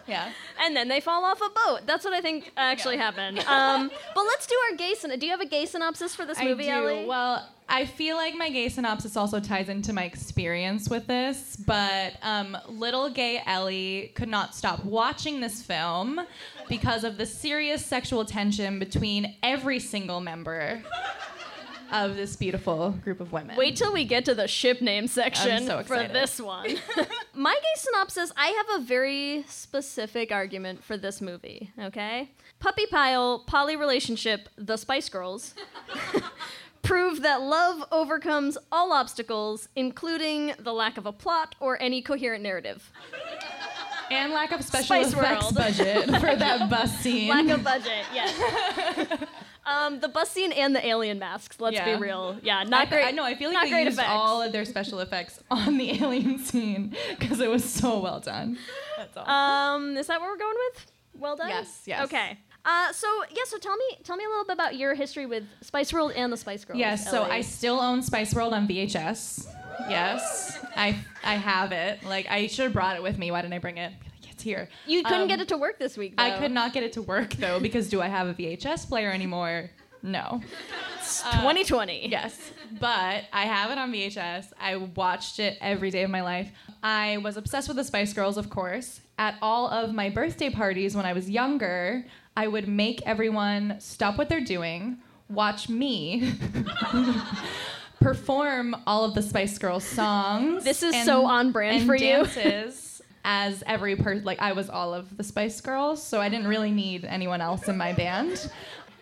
Yeah. And then they fall off a boat. That's what I think actually happened. Um, but let's do our gay synopsis. Do you have a gay synopsis for this movie, I do. Ellie? Well, I feel like my gay synopsis also ties into my experience with this, but um, little gay Ellie could not stop watching this film because of the serious sexual tension between every single member of this beautiful group of women. Wait till we get to the ship name section so for this one. My gay synopsis I have a very specific argument for this movie, okay? Puppy Pile, poly relationship, the Spice Girls. Prove that love overcomes all obstacles, including the lack of a plot or any coherent narrative. and lack of special Spice effects World. budget for that bus scene. Lack of budget, yes. Um, the bus scene and the alien masks, let's Yeah. be real. Yeah, not I, great. I know. I feel like they great used effects. all of their special effects on the alien scene because it was so well done. That's all. Um, is that what we're going with? Well done. Yes, yes. Okay. Uh, so yeah, so tell me, tell me a little bit about your history with Spice World and the Spice Girls. Yes, so. I still own Spice World on VHS. Yes, I I have it. Like I should have brought it with me. Why didn't I bring it? It's here. you couldn't Um, get it to work this week. Though. I could not get it to work though because do I have a VHS player anymore? No. Uh, 2020. Yes, but I have it on VHS. I watched it every day of my life. I was obsessed with the Spice Girls, of course. At all of my birthday parties when I was younger, I would make everyone stop what they're doing, watch me perform all of the Spice Girls songs. This is so on brand and for you. As every person, like I was all of the Spice Girls, so I didn't really need anyone else in my band.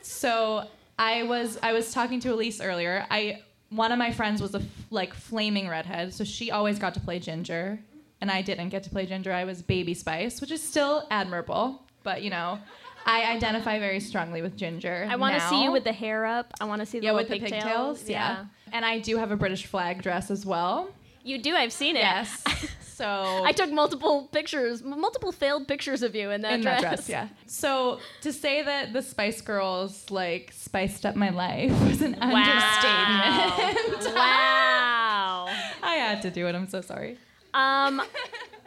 So I was I was talking to Elise earlier. I one of my friends was a f- like flaming redhead, so she always got to play Ginger. and I didn't get to play Ginger. I was Baby Spice, which is still admirable, but you know, I identify very strongly with Ginger. I want to see you with the hair up. I want to see the yeah, with the pigtails. pigtails. Yeah. and I do have a British flag dress as well. You do. I've seen it. Yes. So I took multiple pictures, multiple failed pictures of you in that in dress. that dress, yeah. So to say that the Spice Girls like spiced up my life was an understatement. wow. I had to do it. I'm so sorry. Um,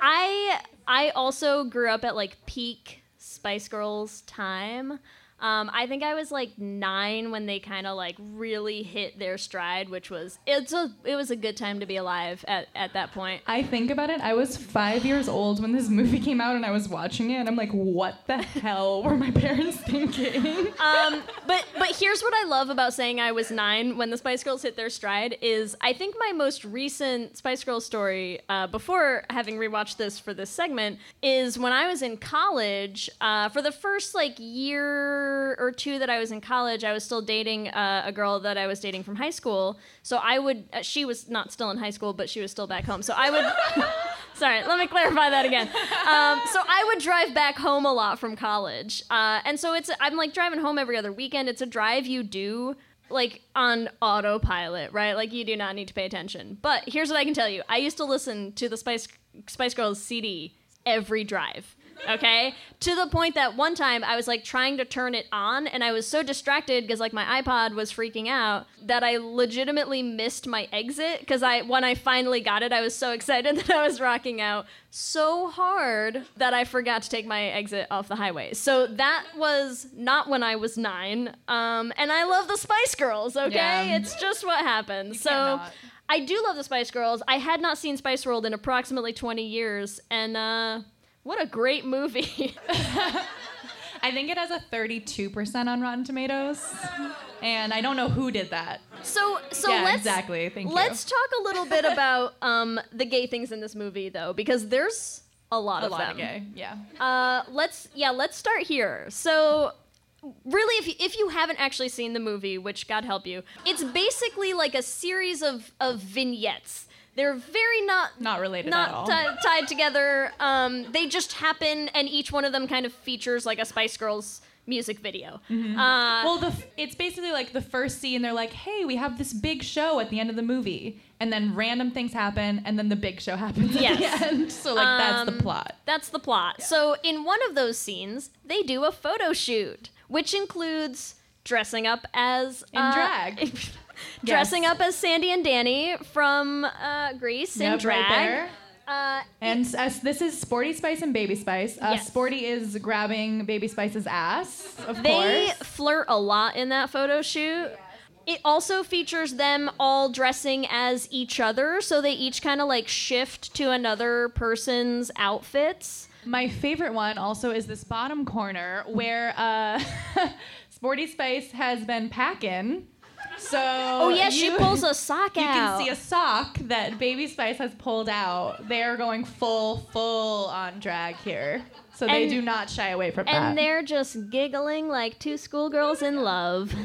I I also grew up at like peak Spice Girls time. Um, I think I was like nine when they kind of like really hit their stride, which was it's a it was a good time to be alive at, at that point. I think about it. I was five years old when this movie came out, and I was watching it, and I'm like, "What the hell were my parents thinking?" Um, but but here's what I love about saying I was nine when the Spice Girls hit their stride is I think my most recent Spice Girls story uh, before having rewatched this for this segment is when I was in college uh, for the first like year or two that I was in college I was still dating uh, a girl that I was dating from high school so I would uh, she was not still in high school but she was still back home so I would Sorry, let me clarify that again. Um, so I would drive back home a lot from college, uh, and so it's I'm like driving home every other weekend. It's a drive you do like on autopilot, right? Like you do not need to pay attention. But here's what I can tell you: I used to listen to the Spice Spice Girls CD every drive. Okay, to the point that one time I was like trying to turn it on, and I was so distracted because like my iPod was freaking out that I legitimately missed my exit. Because I when I finally got it, I was so excited that I was rocking out so hard that I forgot to take my exit off the highway. So that was not when I was nine. Um, and I love the Spice Girls. Okay, Yeah. it's just what happens. So. cannot. I do love the Spice Girls. I had not seen Spice World in approximately 20 years, and uh, what a great movie. I think it has a 32% on Rotten Tomatoes, and I don't know who did that. so, so yeah, let's exactly. Thank you. let's talk a little bit about um, the gay things in this movie, though, because there's a lot a of lot them. of gay. Yeah. Uh, let's yeah, let's start here. So, really, if you, if you haven't actually seen the movie, which God help you, it's basically like a series of of vignettes. They're very not Not related not at all. ti- tied together. Um, they just happen, and each one of them kind of features like a Spice Girls music video. Mm-hmm. Uh, well, the f- it's basically like the first scene. They're like, "Hey, we have this big show at the end of the movie," and then random things happen, and then the big show happens at Yes. the end. So like that's Um, the plot. That's the plot. So in one of those scenes, they do a photo shoot, which includes dressing up as In drag. dressing up as Sandy and Danny from uh, Grease in Yep, right drag. there. Uh, And s- as this is Sporty Spice and Baby Spice. Uh, Yes. Sporty is grabbing Baby Spice's ass, of they course. flirt a lot in that photo shoot. It also features them all dressing as each other, so they each kind of like shift to another person's outfits. My favorite one also is this bottom corner where uh, Sporty Spice has been packing. So Oh yeah, she pulls a sock You out. You can see a sock that Baby Spice has pulled out. They are going full, full on drag here. So they do not shy away from and that. And they're just giggling like two schoolgirls in love.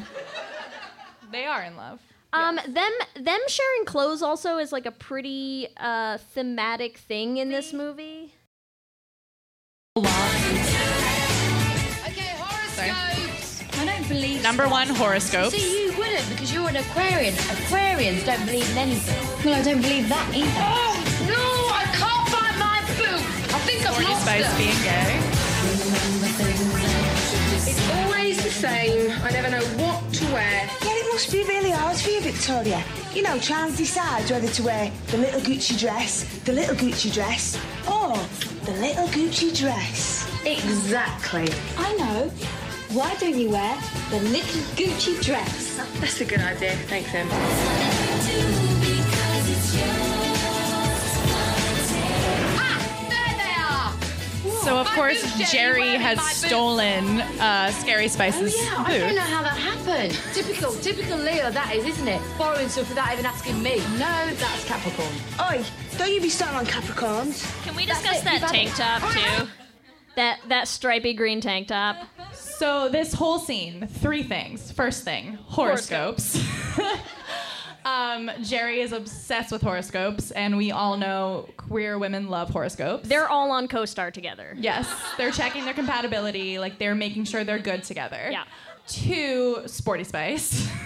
They are in love. Um, them them sharing clothes also is like a pretty uh, thematic thing in this movie. Okay, horoscopes. I don't believe Number one, horoscope. See, you wouldn't because you're an Aquarian. Aquarians don't believe in anything. Well, I don't believe that either. Oh no, I can't find my boot. I think I've Sporty lost Spice it. being gay. It's always the same. I never know what to wear. Yeah, it must be really hard for you, Victoria. You know, trying to decide whether to wear the little Gucci dress, the little Gucci dress, or the little Gucci dress. Exactly. I know. Why don't you wear the little Gucci dress? That's a good idea. Thanks, Em. Ah, there they are. So of My course boot, Geri has is my boot? stolen uh, Scary Spice's Oh, yeah, I don't know how that happened. Typical, typical Leo, that is, isn't it? Borrowing stuff without even asking me. No, that's Capricorn. Oi, don't you be starting on Capricorns. Can we discuss that tank top too? That that stripy green tank top. So this whole scene, three things. First thing, horoscopes. um, Geri is obsessed with horoscopes, and we all know queer women love horoscopes. They're all on co-star together. Yes, they're checking their compatibility, like they're making sure they're good together. Yeah. Two, Sporty Spice.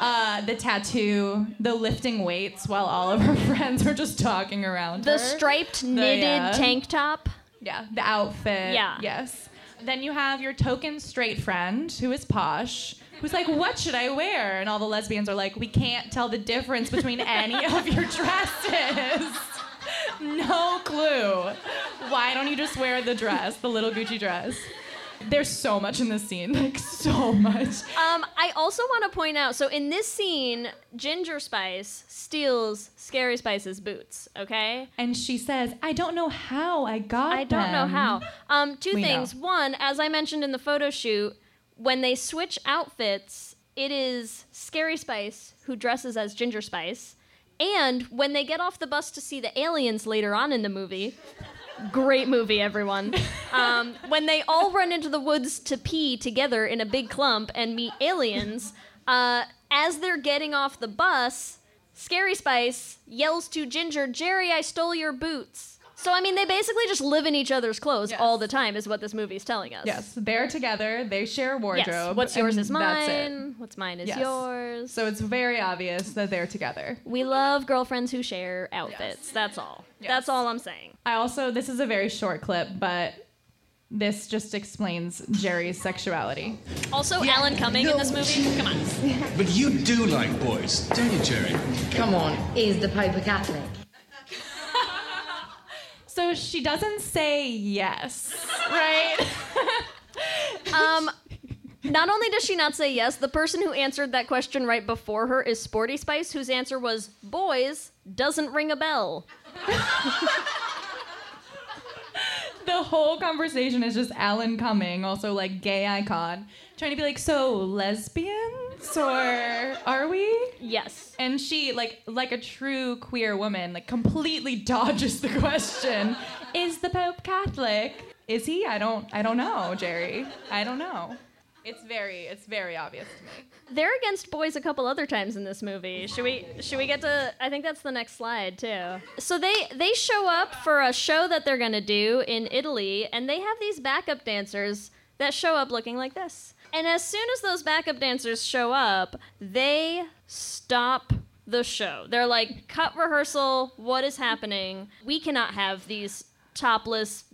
Uh, the tattoo, the lifting weights while all of her friends are just talking around The her. striped The, knitted yeah. tank top. Yeah, the outfit. Yeah. Yes. Then you have your token straight friend who is posh, who's like, What should I wear? And all the lesbians are like, We can't tell the difference between any of your dresses. no clue. Why don't you just wear the dress, the little Gucci dress? There's so much in this scene, like so much. Um, I also want to point out so in this scene, Ginger Spice steals Scary Spice's boots, okay? And she says, I don't know how I got I don't know how. Um, two We know. things. One, as I mentioned in the photo shoot, when they switch outfits, it is Scary Spice who dresses as Ginger Spice. And when they get off the bus to see the aliens later on in the movie, great movie, everyone. Um, when they all run into the woods to pee together in a big clump and meet aliens, uh, as they're getting off the bus, Scary Spice yells to Ginger, Geri, I stole your boots. So, I mean, they basically just live in each other's clothes all the time, is what this movie's telling us. Yes, they're together. They share a wardrobe. Yes. What's yours and is that's it. mine. What's mine is Yes. yours. So it's very obvious that they're together. We love girlfriends who share outfits. That's all. That's all I'm saying. I also, this is a very short clip, but this just explains Geri's sexuality. Also, Alan Cumming in this movie. Come on. But you do like boys, don't you, Geri? Come on, is the Pope a Catholic? So she doesn't say yes, right? Um, not only does she not say yes, the person who answered that question right before her is Sporty Spice, whose answer was boys doesn't ring a bell. the whole conversation is just Alan Cumming, also like gay icon, trying to be like, so lesbians or? Yes. And she, like, like a true queer woman, like completely dodges the question: Is the Pope Catholic? Is he? I don't. I don't know, Geri. I don't know. It's very. It's very obvious to me. They're against boys a couple other times in this movie. Should we should we get to I think that's the next slide too. So they they show up for a show that they're going to do in Italy and they have these backup dancers that show up looking like this. And as soon as those backup dancers show up, they stop the show. They're like, "Cut rehearsal. What is happening? We cannot have these topless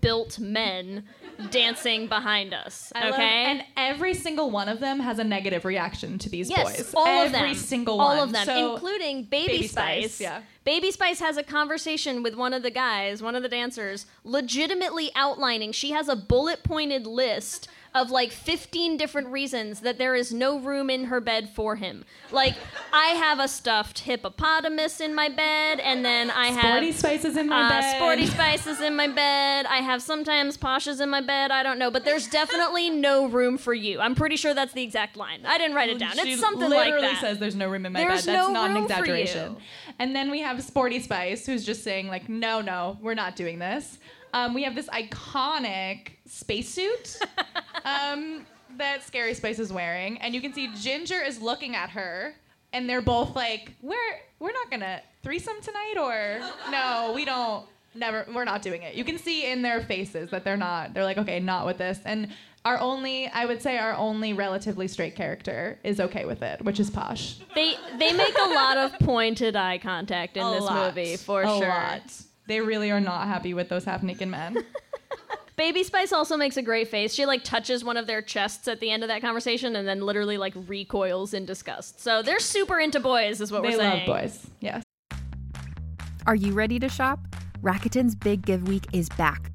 built men dancing behind us." I love- okay? and every single one of them has a negative reaction to these yes, boys. all every of them. Every single one. All of them, So- including Baby, Baby Spice. Spice, yeah. Baby Spice has a conversation with one of the guys, one of the dancers, legitimately outlining. She has a bullet pointed list of like 15 different reasons that there is no room in her bed for him. Like, I have a stuffed hippopotamus in my bed, and then I have. Sporty Spice is in my uh, bed. Sporty Spice is in my bed. I have sometimes Pasha's in my bed. I don't know, but there's definitely no room for you. I'm pretty sure that's the exact line. I didn't write it down. She it's something like that. literally says there's no room in my There's bed. That's no not an room for exaggeration. you. And then we have Sporty Spice, who's just saying like, no, no, we're not doing this. Um, we have this iconic spacesuit um, that Scary Spice is wearing, and you can see Ginger is looking at her, and they're both like, we're we're not gonna threesome tonight, or no, we don't. Never, we're not doing it. You can see in their faces that they're not. They're like, okay, not with this. And our only, I would say, our only relatively straight character is okay with it, which is Posh. They they make a lot of pointed eye contact in A this lot. movie for A sure. lot. They really are not happy with those half naked men. Baby Spice also makes a great face. She like touches one of their chests at the end of that conversation and then literally like recoils in disgust. So they're super into boys, is what they we're saying. They love saying. boys. Yes. Are you ready to shop? Rakuten's Big Give Week is back.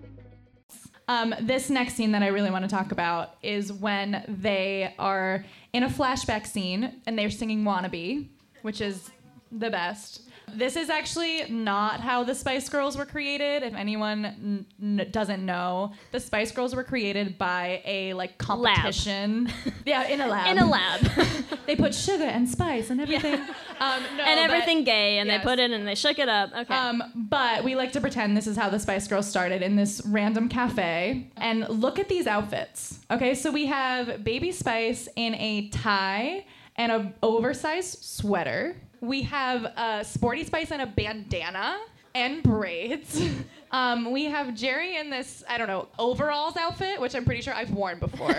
Um, this next scene that I really want to talk about is when they are in a flashback scene and they're singing Wannabe, which is the best. This is actually not how the Spice Girls were created. If anyone n- n- doesn't know, the Spice Girls were created by a like competition. yeah, in a lab. In a lab. they put sugar and spice and everything. Um, no, and but- everything gay, and yes. they put it and they shook it up. Okay. Um, but we like to pretend this is how the Spice Girls started in this random cafe. And look at these outfits. Okay, so we have Baby Spice in a tie and an oversized sweater. We have a Sporty Spice and a bandana and braids. Um, we have Geri in this, I don't know, overalls outfit, which I'm pretty sure I've worn before.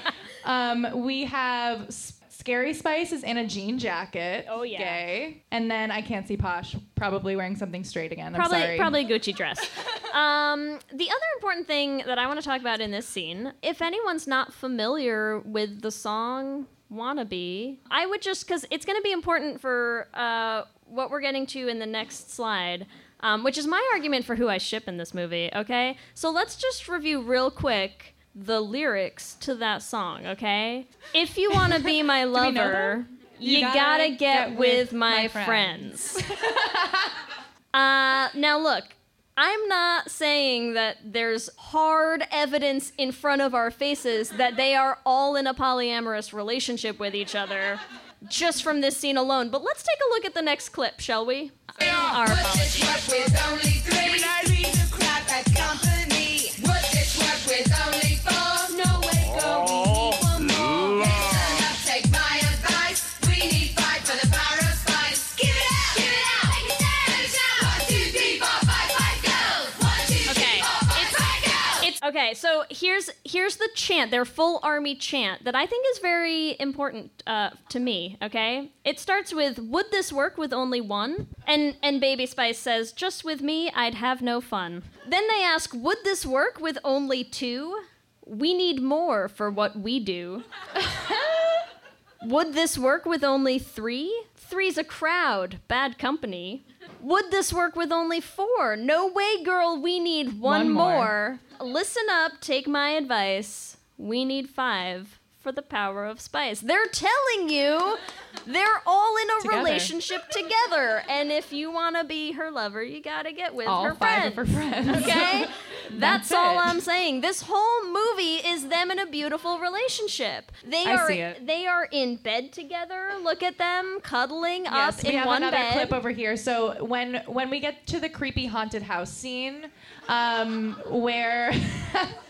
um, we have S- Scary Spice is in a jean jacket. Oh, yeah. Gay. And then I can't see Posh probably wearing something straight again. I'm probably sorry. probably a Gucci dress. um, the other important thing that I want to talk about in this scene, if anyone's not familiar with the song "Wannabe," I would just because it's going to be important for uh, what we're getting to in the next slide. Um, which is my argument for who I ship in this movie, okay? So let's just review real quick the lyrics to that song, okay? If you want to be my lover, you, gotta, gotta get, get with, my, my friends. uh, now, look, I'm not saying that there's hard evidence in front of our faces that they are all in a polyamorous relationship with each other just from this scene alone. But let's take a look at the next clip, shall we? Our apologies. Okay, so here's here's the chant, their full army chant that I think is very important uh, to me. Okay, it starts with "Would this work with only one?" and and Baby Spice says, "Just with me, I'd have no fun." Then they ask, "Would this work with only two? We need more for what we do." Would this work with only three? Three's a crowd, bad company. Would this work with only four? No way, girl, we need one, One more. more. Listen up, take my advice. We need five for the power of spice. They're telling you they're all in a Together. relationship together. And if you want to be her lover, you got to get with All her five friends. of her friends. Okay? That's, That's all. I'm saying. This whole movie is them in a beautiful relationship. They I are see it. they are in bed together. Look at them cuddling Yes, up we in have one another bed. clip over here. So when when we get to the creepy haunted house scene, um, where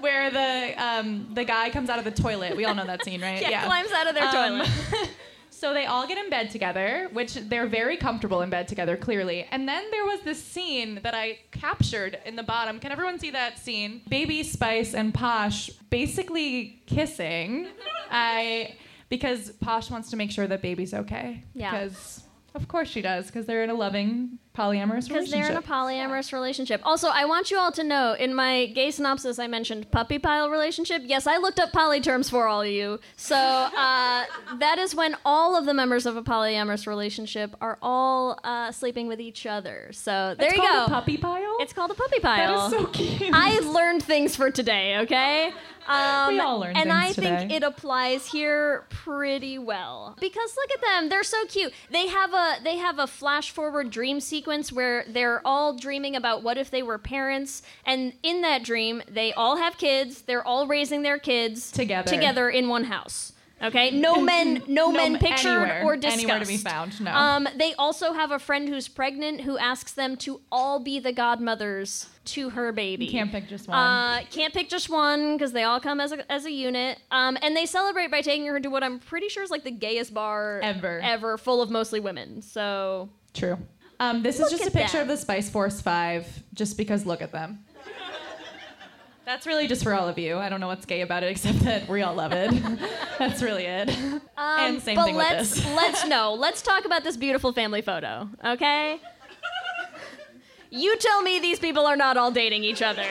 where the um, the guy comes out of the toilet. We all know that scene, right? Yeah, climbs out of their Um, toilet. So they all get in bed together, which they're very comfortable in bed together, clearly. And then there was this scene that I captured in the bottom. Can everyone see that scene? Baby Spice and Posh basically kissing. I because Posh wants to make sure that baby's okay. Yeah. Because of course she does, because they're in a loving polyamorous relationship. Because they're in a polyamorous relationship. Also, I want you all to know in my gay synopsis, I mentioned puppy pile relationship. Yes, I looked up poly terms for all of you. So uh, that is when all of the members of a polyamorous relationship are all uh, sleeping with each other. So there It's you called go. a puppy pile. It's called a puppy pile. is so cute. I learned things for today, okay? Um, We all learned And I things think it applies here pretty well because look at them; they're so cute. They have a they have a flash forward dream sequence where they're all dreaming about what if they were parents, and in that dream, they all have kids. They're all raising their kids Together. together in one house. Okay, no men, no, No men men- pictured anywhere- or discussed. anywhere to be found, no. Um, they also have a friend who's pregnant who asks them to all be the godmothers to her baby. You can't pick just one. Uh, can't pick just one because they all come as a, as a unit. Um, and they celebrate by taking her to what I'm pretty sure is like the gayest bar Ever. ever, full of mostly women. So True. Um, this is just a picture them. of the Spice Force 5, just because look at them. That's really just for all of you. I don't know what's gay about it except that we all love it. That's really it. Um, and same but thing with let's this. let's no. Let's talk about this beautiful family photo, okay? You tell me these people are not all dating each other.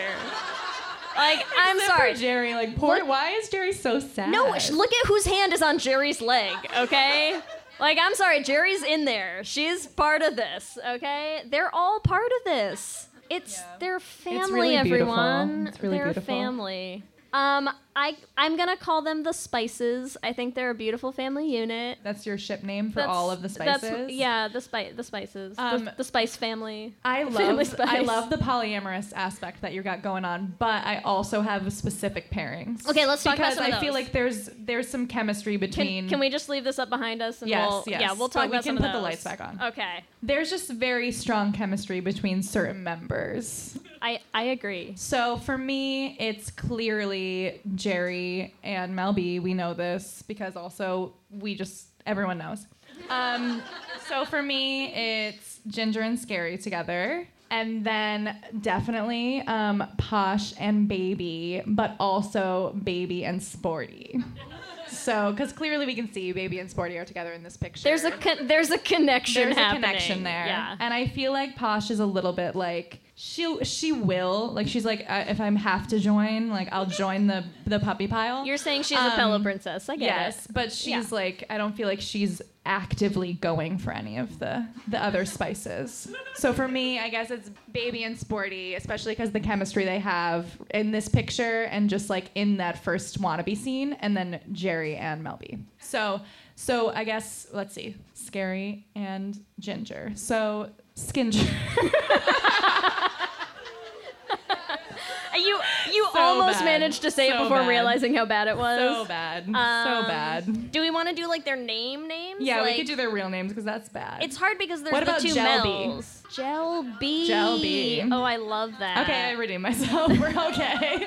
Like, I'm Except sorry. Geri, like, poor, why is Geri so sad? No, look at whose hand is on Geri's leg, okay? Like, I'm sorry, Geri's in there. She's part of this, okay? They're all part of this. It's their family, it's really beautiful. everyone. It's really They're beautiful. family. Um, I I'm gonna call them the Spices. I think they're a beautiful family unit. That's your ship name for That's- all of the that's- spices? yeah, the spice, the Spices, Um, the, the Spice family. I Family love I love the polyamorous aspect that you got going on, but I also have specific pairings. Okay, let's talk about because some of I feel those. like there's there's some chemistry between Can, can we just leave this up behind us? And Yes, we'll, yes. Yeah, we'll But talk we about can some of put the those. lights back on. Okay, There's just very strong chemistry between certain members. I I agree. So for me, it's clearly Geri and Mel B. We know this because also we just everyone knows. Um, so for me, it's Ginger and Scary together. And then definitely um, Posh and Baby, but also Baby and Sporty. So, because clearly we can see Baby and Sporty are together in this picture. There's a con- there's a connection. There's happening. a connection there. Yeah. And I feel like Posh is a little bit like she she will like she's like uh, if I'm have to join like I'll join the the puppy pile. You're saying she's a pillow princess. I get yes, it. but she's Yeah. like I don't feel like she's actively going for any of the the other spices. So for me, I guess it's baby and sporty, especially because the chemistry they have in this picture and just like in that first wannabe scene, and then Geri and Mel B. So so I guess let's see, scary and ginger. So skinger. You you So almost bad. managed to say it before bad. realizing how bad it was. So bad. so Um, bad. Do we want to do like their name names? Yeah, like, we could do their real names because that's bad. It's hard because there's What the about two Gel? Mels. Gel B. Gel B. Oh, I love that. Okay, I redeem myself. We're okay.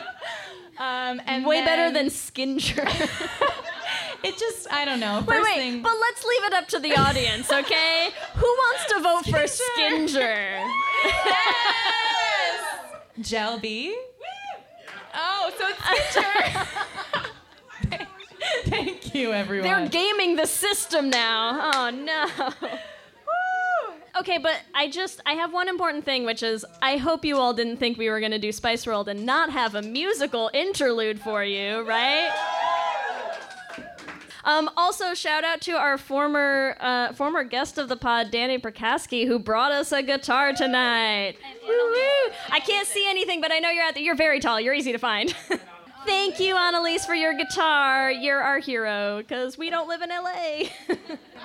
Um, and Way better than Skinger. It just, I don't know. wait, First wait, thing, but let's leave it up to the audience, okay? Who wants to vote for Skinger? Gel B. So it's Ginger. Thank you, everyone. They're gaming the system now. Oh no. Okay, but I just I have one important thing, which is I hope you all didn't think we were gonna do Spice World and not have a musical interlude for you, right? Um, also, shout out to our former uh, former guest of the pod, Danny Prakaski, who brought us a guitar tonight. Woo-woo. I can't see anything, but I know you're out there. You're very tall. You're easy to find. Thank you, Annalise, for your guitar. You're our hero, because we don't live in LA.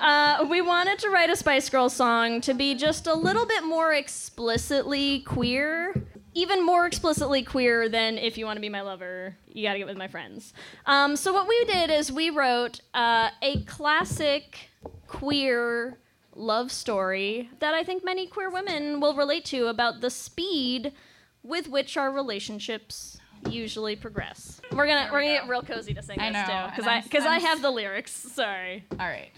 uh, we wanted to write a Spice Girl song to be just a little bit more explicitly queer. Even more explicitly queer than if you want to be my lover, you gotta get with my friends. Um, so, what we did is we wrote uh, a classic queer love story that I think many queer women will relate to about the speed with which our relationships usually progress. We're gonna we're gonna get real cozy to sing I this know, too, because I because I have the lyrics. Sorry. All right.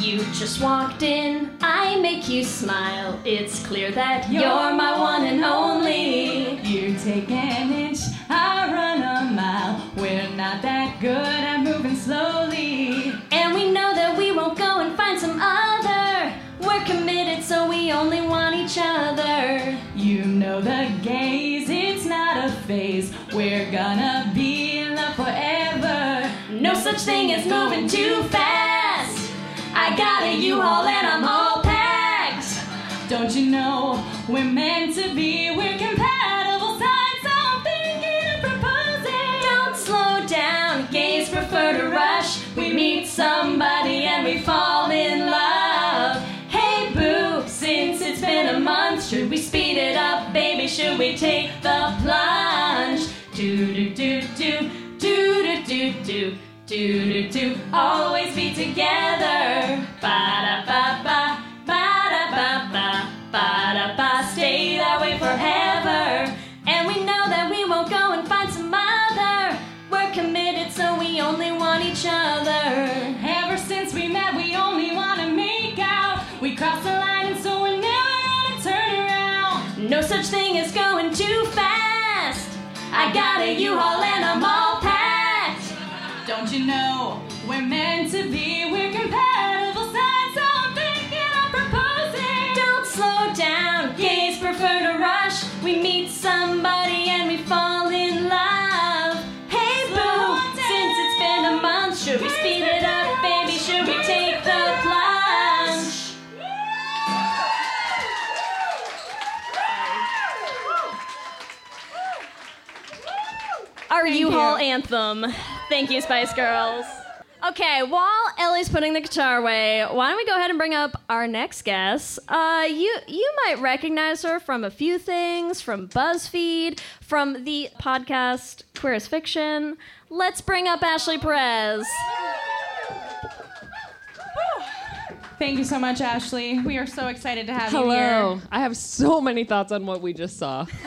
You just walked in, I make you smile. It's clear that you're, my one and only. You take an inch, I run a mile. We're not that good at moving slowly. And we know that we won't go and find some other. We're committed, so we only want each other. You know the gaze, it's not a phase. We're gonna be in love forever. No such thing as moving too fast. I got a U-Haul and I'm all packed. Don't you know we're meant to be? We're compatible signs, so I'm thinking of proposing. Don't slow down, gays prefer to rush. We meet somebody and we fall in love. Hey boo, since it's been a month, should we speed it up, baby? Should we take the plunge? Do do do do do do do. Always be together. Ba da ba ba ba da ba ba ba da ba. Stay that way forever. And we know that we won't go and find some other. We're committed, so we only want each other. Ever since we met, we only wanna make out. We crossed the line, and so we're never gonna turn around. No such thing as going too fast. I got a U-Haul and I'm all know we're meant to be? We're compatible signs, so I'm thinking of proposing. Don't slow down, gays prefer to rush. We meet somebody and we fall in love. Hey boo, since it's been a month, should we speed it up, baby? Should we take the plunge? Our U-Haul anthem. Thank you, Spice Girls. Okay, while Ellie's putting the guitar away, why don't we go ahead and bring up our next guest? Uh, you you might recognize her from a few things, from BuzzFeed, from the podcast Queer as Fiction. Let's bring up Ashly Perez. Thank you so much, Ashly. We are so excited to have you here. Hello. I have so many thoughts on what we just saw.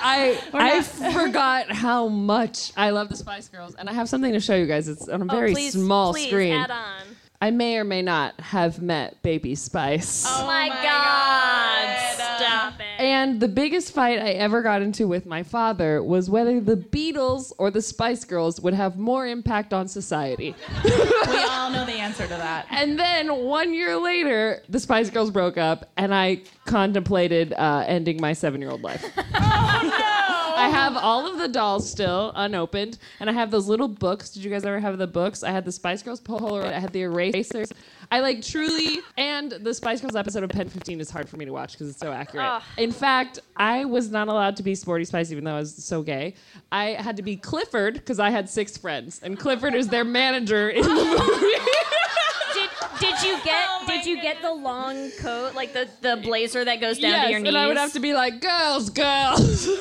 I I forgot how much I love the Spice Girls, and I have something to show you guys. It's on a Oh, very please- small please screen. add on. I may or may not have met Baby Spice. Oh, my, God. Stop it. And the biggest fight I ever got into with my father was whether the Beatles or the Spice Girls would have more impact on society. we all know the answer to that. And then one year later, the Spice Girls broke up, and I contemplated uh, ending my seven year old life. I have all of the dolls still unopened, and I have those little books. Did you guys ever have the books? I had the Spice Girls Polaroid, I had the erasers. I like truly, and the Spice Girls episode of Pen 15 is hard for me to watch because it's so accurate. In fact, I was not allowed to be Sporty Spice even though I was so gay. I had to be Clifford because I had six friends, and Clifford is their manager in the movie. Did, did you get oh did you get the long coat like the, the blazer that goes down yes, to your knees? and I would have to be like, girls, girls.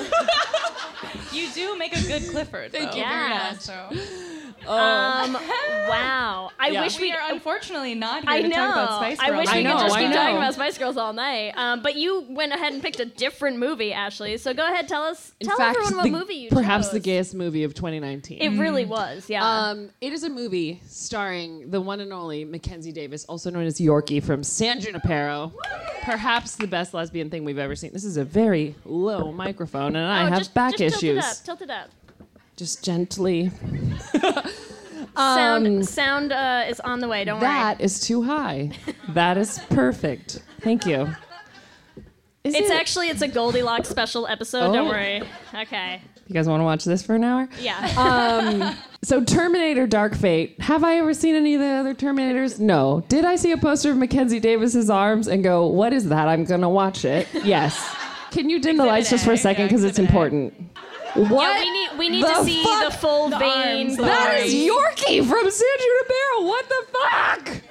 You do make a good Clifford. Thank though. you very much. So. Um, wow. I Yeah. wish we we are unfortunately not here I to know. talk about Spice Girls. I wish we I know, could just I keep talking about Spice Girls all night. Um, but you went ahead and picked a different movie, Ashly. So go ahead, tell us, In tell fact, everyone what the- movie you chose. perhaps chose. the gayest movie of 2019. It really was, yeah. Um, it is a movie starring the one and only Mackenzie Davis, also known as Yorkie from San Junipero. Perhaps the best lesbian thing we've ever seen. This is a very low microphone, and I Oh, have just, back just issues. Tilt it up. Tilt it up. Just gently. Sound Um, sound uh, is on the way. Don't worry. That is too high. that is perfect. Thank you. Is. It's it- actually it's a Goldilocks special episode. Don't Oh. worry. Okay. You guys want to watch this for an hour? Yeah. Um, so Terminator Dark Fate. Have I ever seen any of the other Terminators? No. Did I see a poster of Mackenzie Davis's arms and go, "What is that? I'm going to watch it." Yes. Can you dim the lights just for a second because it's important? What? Yeah, we need we need the to see fuck? the full The vein. arms, the That is Sorry. Yorkie from San Junipero. What the fuck?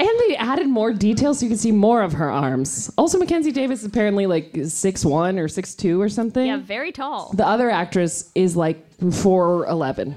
And they added more details so you can see more of her arms. Also, Mackenzie Davis is apparently like six one or six two or something. Yeah, very tall. The other actress is like 4'11.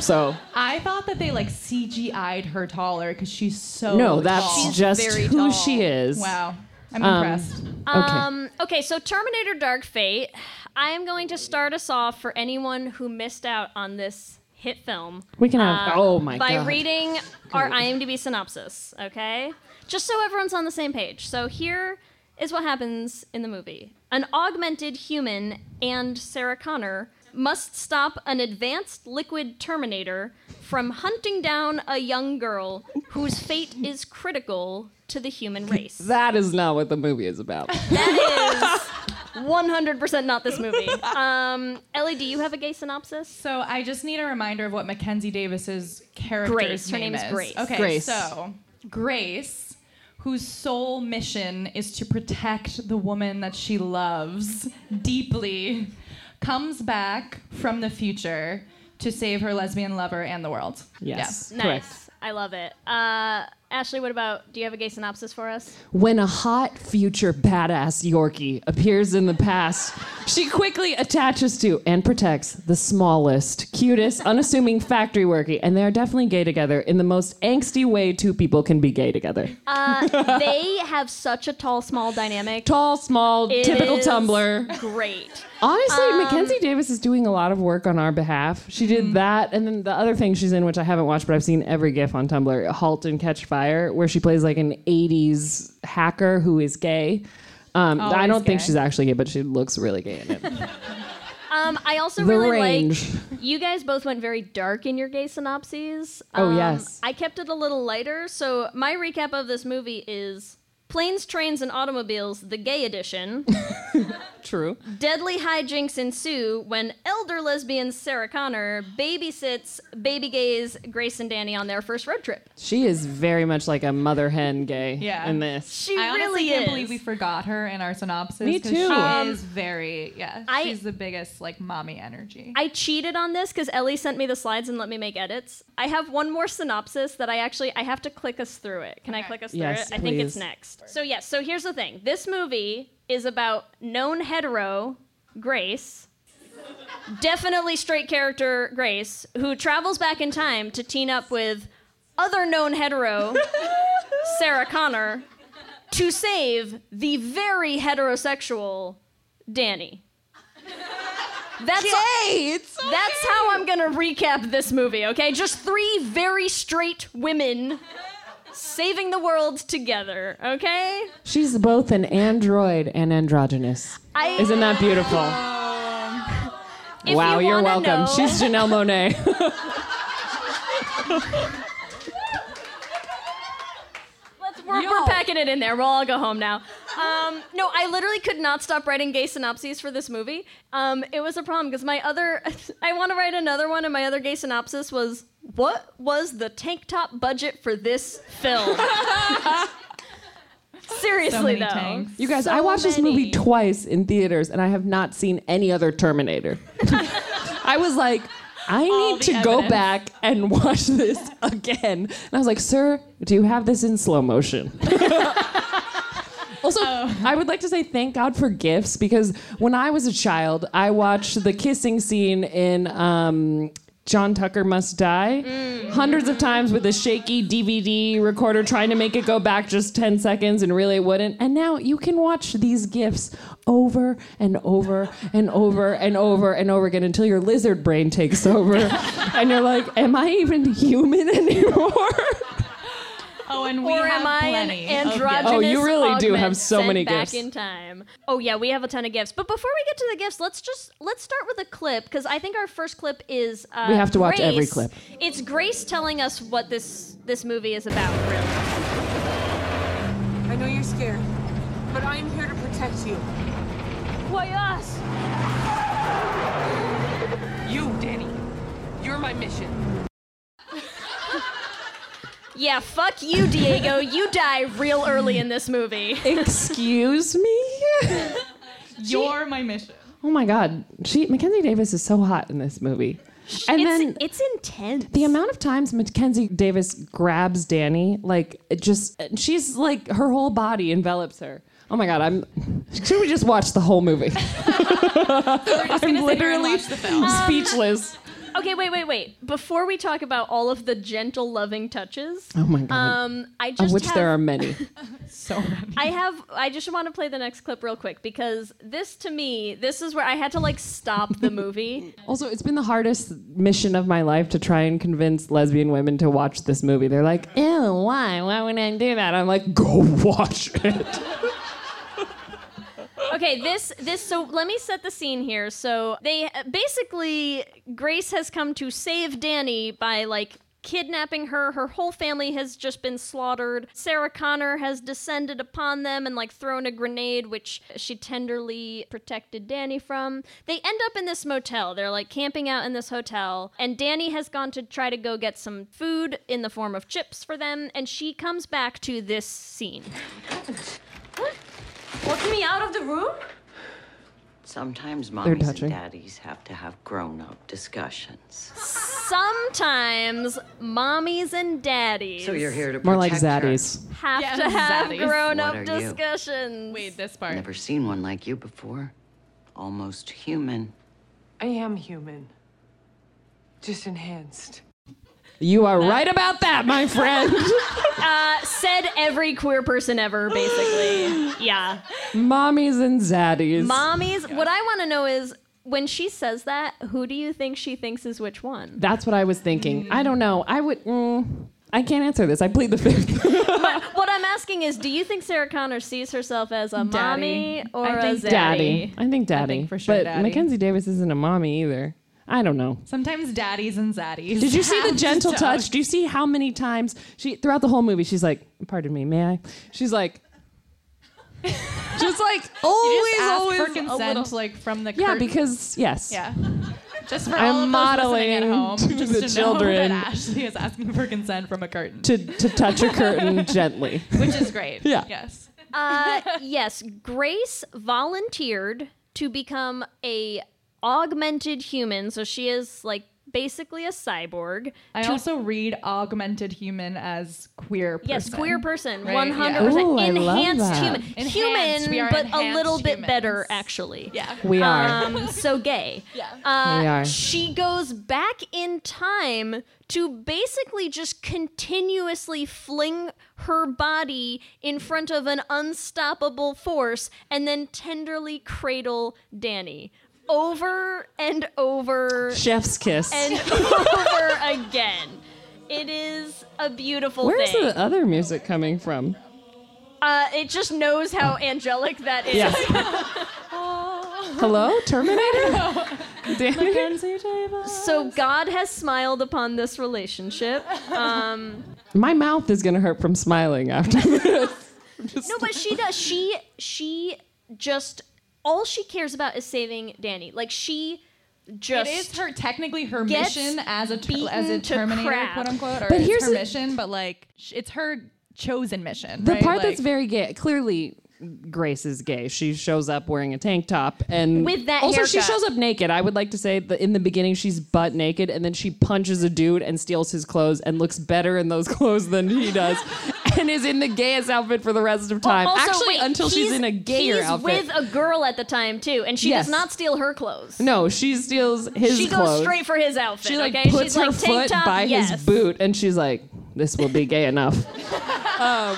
So I thought that they like CGI'd her taller because she's so no, that's tall. just who she is. Wow. I'm Um, impressed. Um, okay, so Terminator Dark Fate. I am going to start us off for anyone who missed out on this hit film. We can have- uh, oh my by God. reading our IMDb synopsis, okay? Just so everyone's on the same page. So here is what happens in the movie. An augmented human and Sarah Connor must stop an advanced liquid Terminator from hunting down a young girl whose fate is critical to the human race. That is not what the movie is about. That is 100% not this movie. Um, Ellie, do you have a gay synopsis? So I just need a reminder of what Mackenzie Davis's character's Grace. Her name name is Grace. Okay, Grace. so Grace, whose sole mission is to protect the woman that she loves deeply, comes back from the future to save her lesbian lover and the world. Yes, Yeah. Nice. I love it. Uh, Ashly, what about, do you have a gay synopsis for us? When a hot future badass Yorkie appears in the past, she quickly attaches to and protects the smallest, cutest, unassuming factory workie, and they are definitely gay together in the most angsty way two people can be gay together. Uh, they have such a tall, small dynamic. Tall, small, It typical is Tumblr. Great. Honestly, Um, Mackenzie Davis is doing a lot of work on our behalf. She did Mm-hmm. that, and then the other thing she's in, which I haven't watched, but I've seen every GIF on Tumblr, "Halt and Catch Fire," where she plays like an '80s hacker who is gay. Um, I don't think she's actually gay, but she looks really gay in it. Um, I also The really range. like. You guys both went very dark in your gay synopses. Oh, Um, yes. I kept it a little lighter. So my recap of this movie is planes, trains, and automobiles, the gay edition. True. Deadly hijinks ensue when elder lesbian Sarah Connor babysits baby gays Grace and Dani on their first road trip. She is very much like a mother hen gay Yeah. in this. She I honestly really can't is. believe we forgot her in our synopsis. Me 'cause too. She Um, is very, yeah. I- she's the biggest like mommy energy. I cheated on this because Ellie sent me the slides and let me make edits. I have one more synopsis that I actually I have to click us through it. Can I click us Yes, through it? I think it's next. So yes, so here's the thing. This movie is about known hetero Grace, definitely straight character Grace, who travels back in time to team up with other known hetero Sarah Connor to save the very heterosexual Dani. That's That's how I'm gonna recap this movie, okay? Just three very straight women saving the world together, okay? She's both an android and androgynous. I- Isn't that beautiful? If wow, you you are welcome. know- She's Janelle Monáe. We're, we're packing it in there. We'll all go home now. Um, no, I literally could not stop writing gay synopses for this movie. Um, it was a problem because my other, I want to write another one, and my other gay synopsis was, "What was the tank top budget for this film?" Seriously though, tanks. You guys, So I watched this movie many. twice in theaters, and I have not seen any other Terminator. I was like, I need the to go evidence. back and watch this again. And I was like, Sir, do you have this in slow motion? Also, I would like to say thank God for gifts because when I was a child, I watched the kissing scene in um, John Tucker Must Die hundreds of times with a shaky DVD recorder trying to make it go back just 10 seconds and really it wouldn't. And now you can watch these gifs over and over and over and over and over again until your lizard brain takes over. and you're like, am I even human anymore? Oh, and we or have am I plenty an of androgynous Oh, you really do augment have so sent many back gifts. in time? Oh yeah, we have a ton of gifts. But before we get to the gifts, let's just let's start with a clip because I think our first clip is uh, We have to watch every Grace- clip. It's Grace telling us what this this movie is about. Really. I know you're scared, but I'm here to protect you. Why us? You, Dani. You're my mission. Yeah, fuck you, Diego. you die real early in this movie. Excuse me? You're my mission. Oh my God, she Mackenzie Davis is so hot in this movie. And it's, then it's intense. the amount of times Mackenzie Davis grabs Dani, like it just she's like her whole body envelops her. Oh my God, I'm. Should we just watch the whole movie? I'm literally speechless. Okay, wait, wait, wait. Before we talk about all of the gentle, loving touches, Oh my God. um, I just of which have, there are many. so many. I have. I just want to play the next clip real quick because this, to me, this is where I had to like stop the movie. Also, it's been the hardest mission of my life to try and convince lesbian women to watch this movie. They're like, ew, why? Why would I do that? I'm like, go watch it. Okay this this so let me set the scene here. So they basically grace has come to save dani by like kidnapping her. Her whole family has just been slaughtered. Sarah connor has descended upon them and like thrown a grenade which she tenderly protected dani from. They end up in this motel. They're like camping out in this hotel and dani has gone to try to go get some food in the form of chips for them and she comes back to this scene Walking me out of the room? Sometimes They're mommies and daddies have to have grown up discussions. sometimes mommies and daddies So you're here to More like protect her. zaddies. have Yeah, to have zaddies. grown What up are you? discussions. Wait, this part. Never seen one like you before. Almost human. I am human. Just enhanced. You are right about that, my friend. Uh, said every queer person ever, basically. Yeah. Mommies and zaddies. Mommies, what I want to know is when she says that, who do you think she thinks is which one? That's what I was thinking. I don't know. I would. Mm, I can't answer this. I plead the fifth. what I'm asking is, do you think Sarah Connor sees herself as a mommy or I a think zaddy? daddy. I think daddy. think for sure but daddy. Mackenzie Davis isn't a mommy either. I don't know. Sometimes daddies and zaddies. Did you see the gentle to touch? Do you see how many times she throughout the whole movie she's like, "Pardon me, may I?" She's like, just like always, You just always for a consent, little- like from the Yeah, curtain. because yes, yeah. Just for I'm all of those at modeling home, to just the to children. know that Ashly is asking for consent from a curtain, to to touch a curtain gently. which is great. Yeah. Yes. Uh, yes, Grace volunteered to become a augmented human, so she is like basically a cyborg. I to- also read augmented human as queer person. Yes, queer person, Right? hundred percent Ooh, I love enhanced that. human, Enhanced, human, but a enhanced little bit better actually. Yeah. We are. Um, so gay. Yeah. Uh, We are. She goes back in time to basically just continuously fling her body in front of an unstoppable force and then tenderly cradle Dani over and over Chef's kiss. and over again. It is a beautiful Where's thing. the other music coming from? Uh, it just knows how angelic that is. Yeah. Hello, Terminator. So God has smiled upon this relationship. Um, My mouth is gonna hurt from smiling after this. no, but she does. She she just all she cares about is saving Dani. Like she just it is her technically her mission as a ter- as a Terminator, crap. quote unquote, or But it's here's her the- mission. But like, sh- it's her chosen mission. The right? part Like- that's very gay. Clearly, Grace is gay. She shows up wearing a tank top and With that also she shows up naked. I would like to say that in the beginning she's butt naked and then she punches a dude and steals his clothes and looks better in those clothes than he does. And is in the gayest outfit for the rest of time. Also, Actually, wait, until she's in a gayer he's outfit. with a girl at the time too, and she Yes. does not steal her clothes. no, she steals his she clothes. goes straight for his outfit. She like okay? puts She's her like, foot top, by yes. his boot, and she's like, "This will be gay enough." um,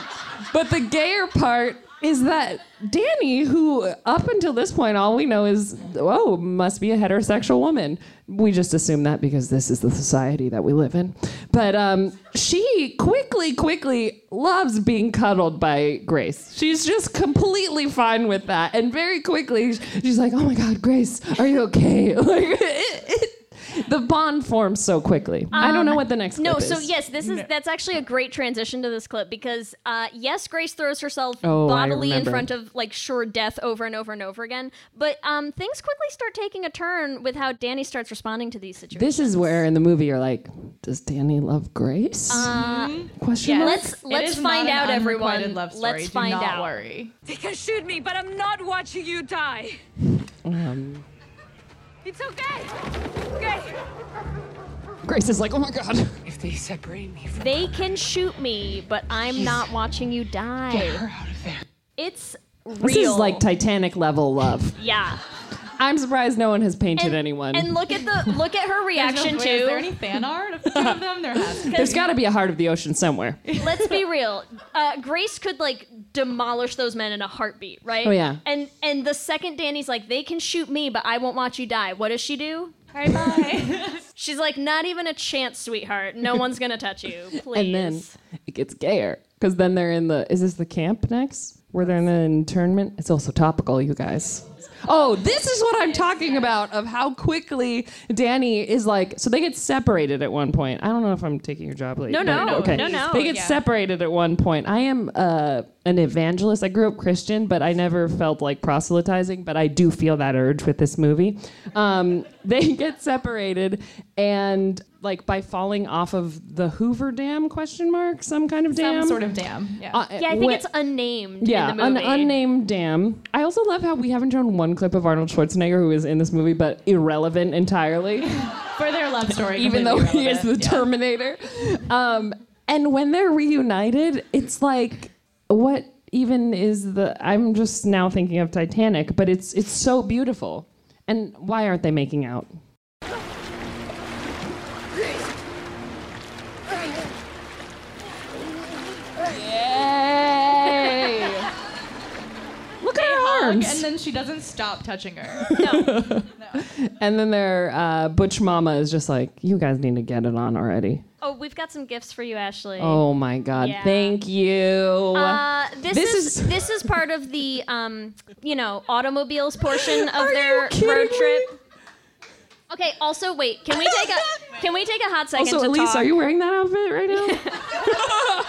but the gayer part is that Dani, who up until this point, all we know is, oh, must be a heterosexual woman. We just assume that because this is the society that we live in. But um, she quickly, quickly loves being cuddled by Grace. She's just completely fine with that, and very quickly she's like, "Oh my God, Grace, are you okay?" Like, it, it, the bond forms so quickly. I don't know what the next Um, No, clip so yes, this is that's actually a great transition to this clip because uh, yes, Grace throws herself Oh, bodily in front of like sure death over and over and over again, but um, things quickly start taking a turn with how Dani starts responding to these situations. This is where in the movie you're like, does Dani love Grace? Uh, Question yeah, let's let's is find not out, an everyone. unrequited Love story. Let's Do find not out. worry. They can shoot me, but I'm not watching you die. Um, It's okay. Okay. Grace is like, oh my god. If they separate me from They can shoot me, but I'm not watching you die. get her out of there. It's real. This is like Titanic level love. yeah. I'm surprised no one has painted anyone. And look at the look at her reaction Wait, to. Is there any fan art of the two of them? There has to. There's got to be a heart of the ocean somewhere. Let's be real. Uh, Grace could like demolish those men in a heartbeat, right? Oh, yeah. And and the second Dani's like, they can shoot me, but I won't watch you die. What does she do? All right, bye. She's like, not even a chance, sweetheart. No one's gonna touch you. Please. And then it gets gayer because then they're in the. Is this the camp next? Where they're in the internment? It's also topical, you guys. Oh, this is what I'm talking about of how quickly Dani is like. So they get separated at one point. I don't know if I'm taking your job late. No, but- no, okay. no, no, They get yeah. separated at one point. I am uh, an evangelist. I grew up Christian, but I never felt like proselytizing. But I do feel that urge with this movie. Um, they get separated, and like by falling off of the Hoover Dam? Question mark? Some kind of dam? Some sort of dam. Yeah. Uh, yeah, I think when- it's unnamed. yeah, in the an unnamed dam. I also love how we haven't shown one clip of Arnold Schwarzenegger who is in this movie, but irrelevant entirely, For their love story. even though completely he is the. Yeah. Terminator. Um, and when they're reunited, it's like, what even is the? I'm just now thinking of Titanic, but it's it's so beautiful. And why aren't they making out? Arms. and then she doesn't stop touching her. And then their uh, butch mama is just like, you guys need to get it on already. Oh, we've got some gifts for you, Ashly. Oh my god, Yeah. thank you. Uh, this, This is, is- this is part of the um, you know automobiles portion of Are their you kidding road me? trip. Okay. Also, wait. Can we take a can we take a hot second also, to Elise, talk? are you wearing that outfit right now?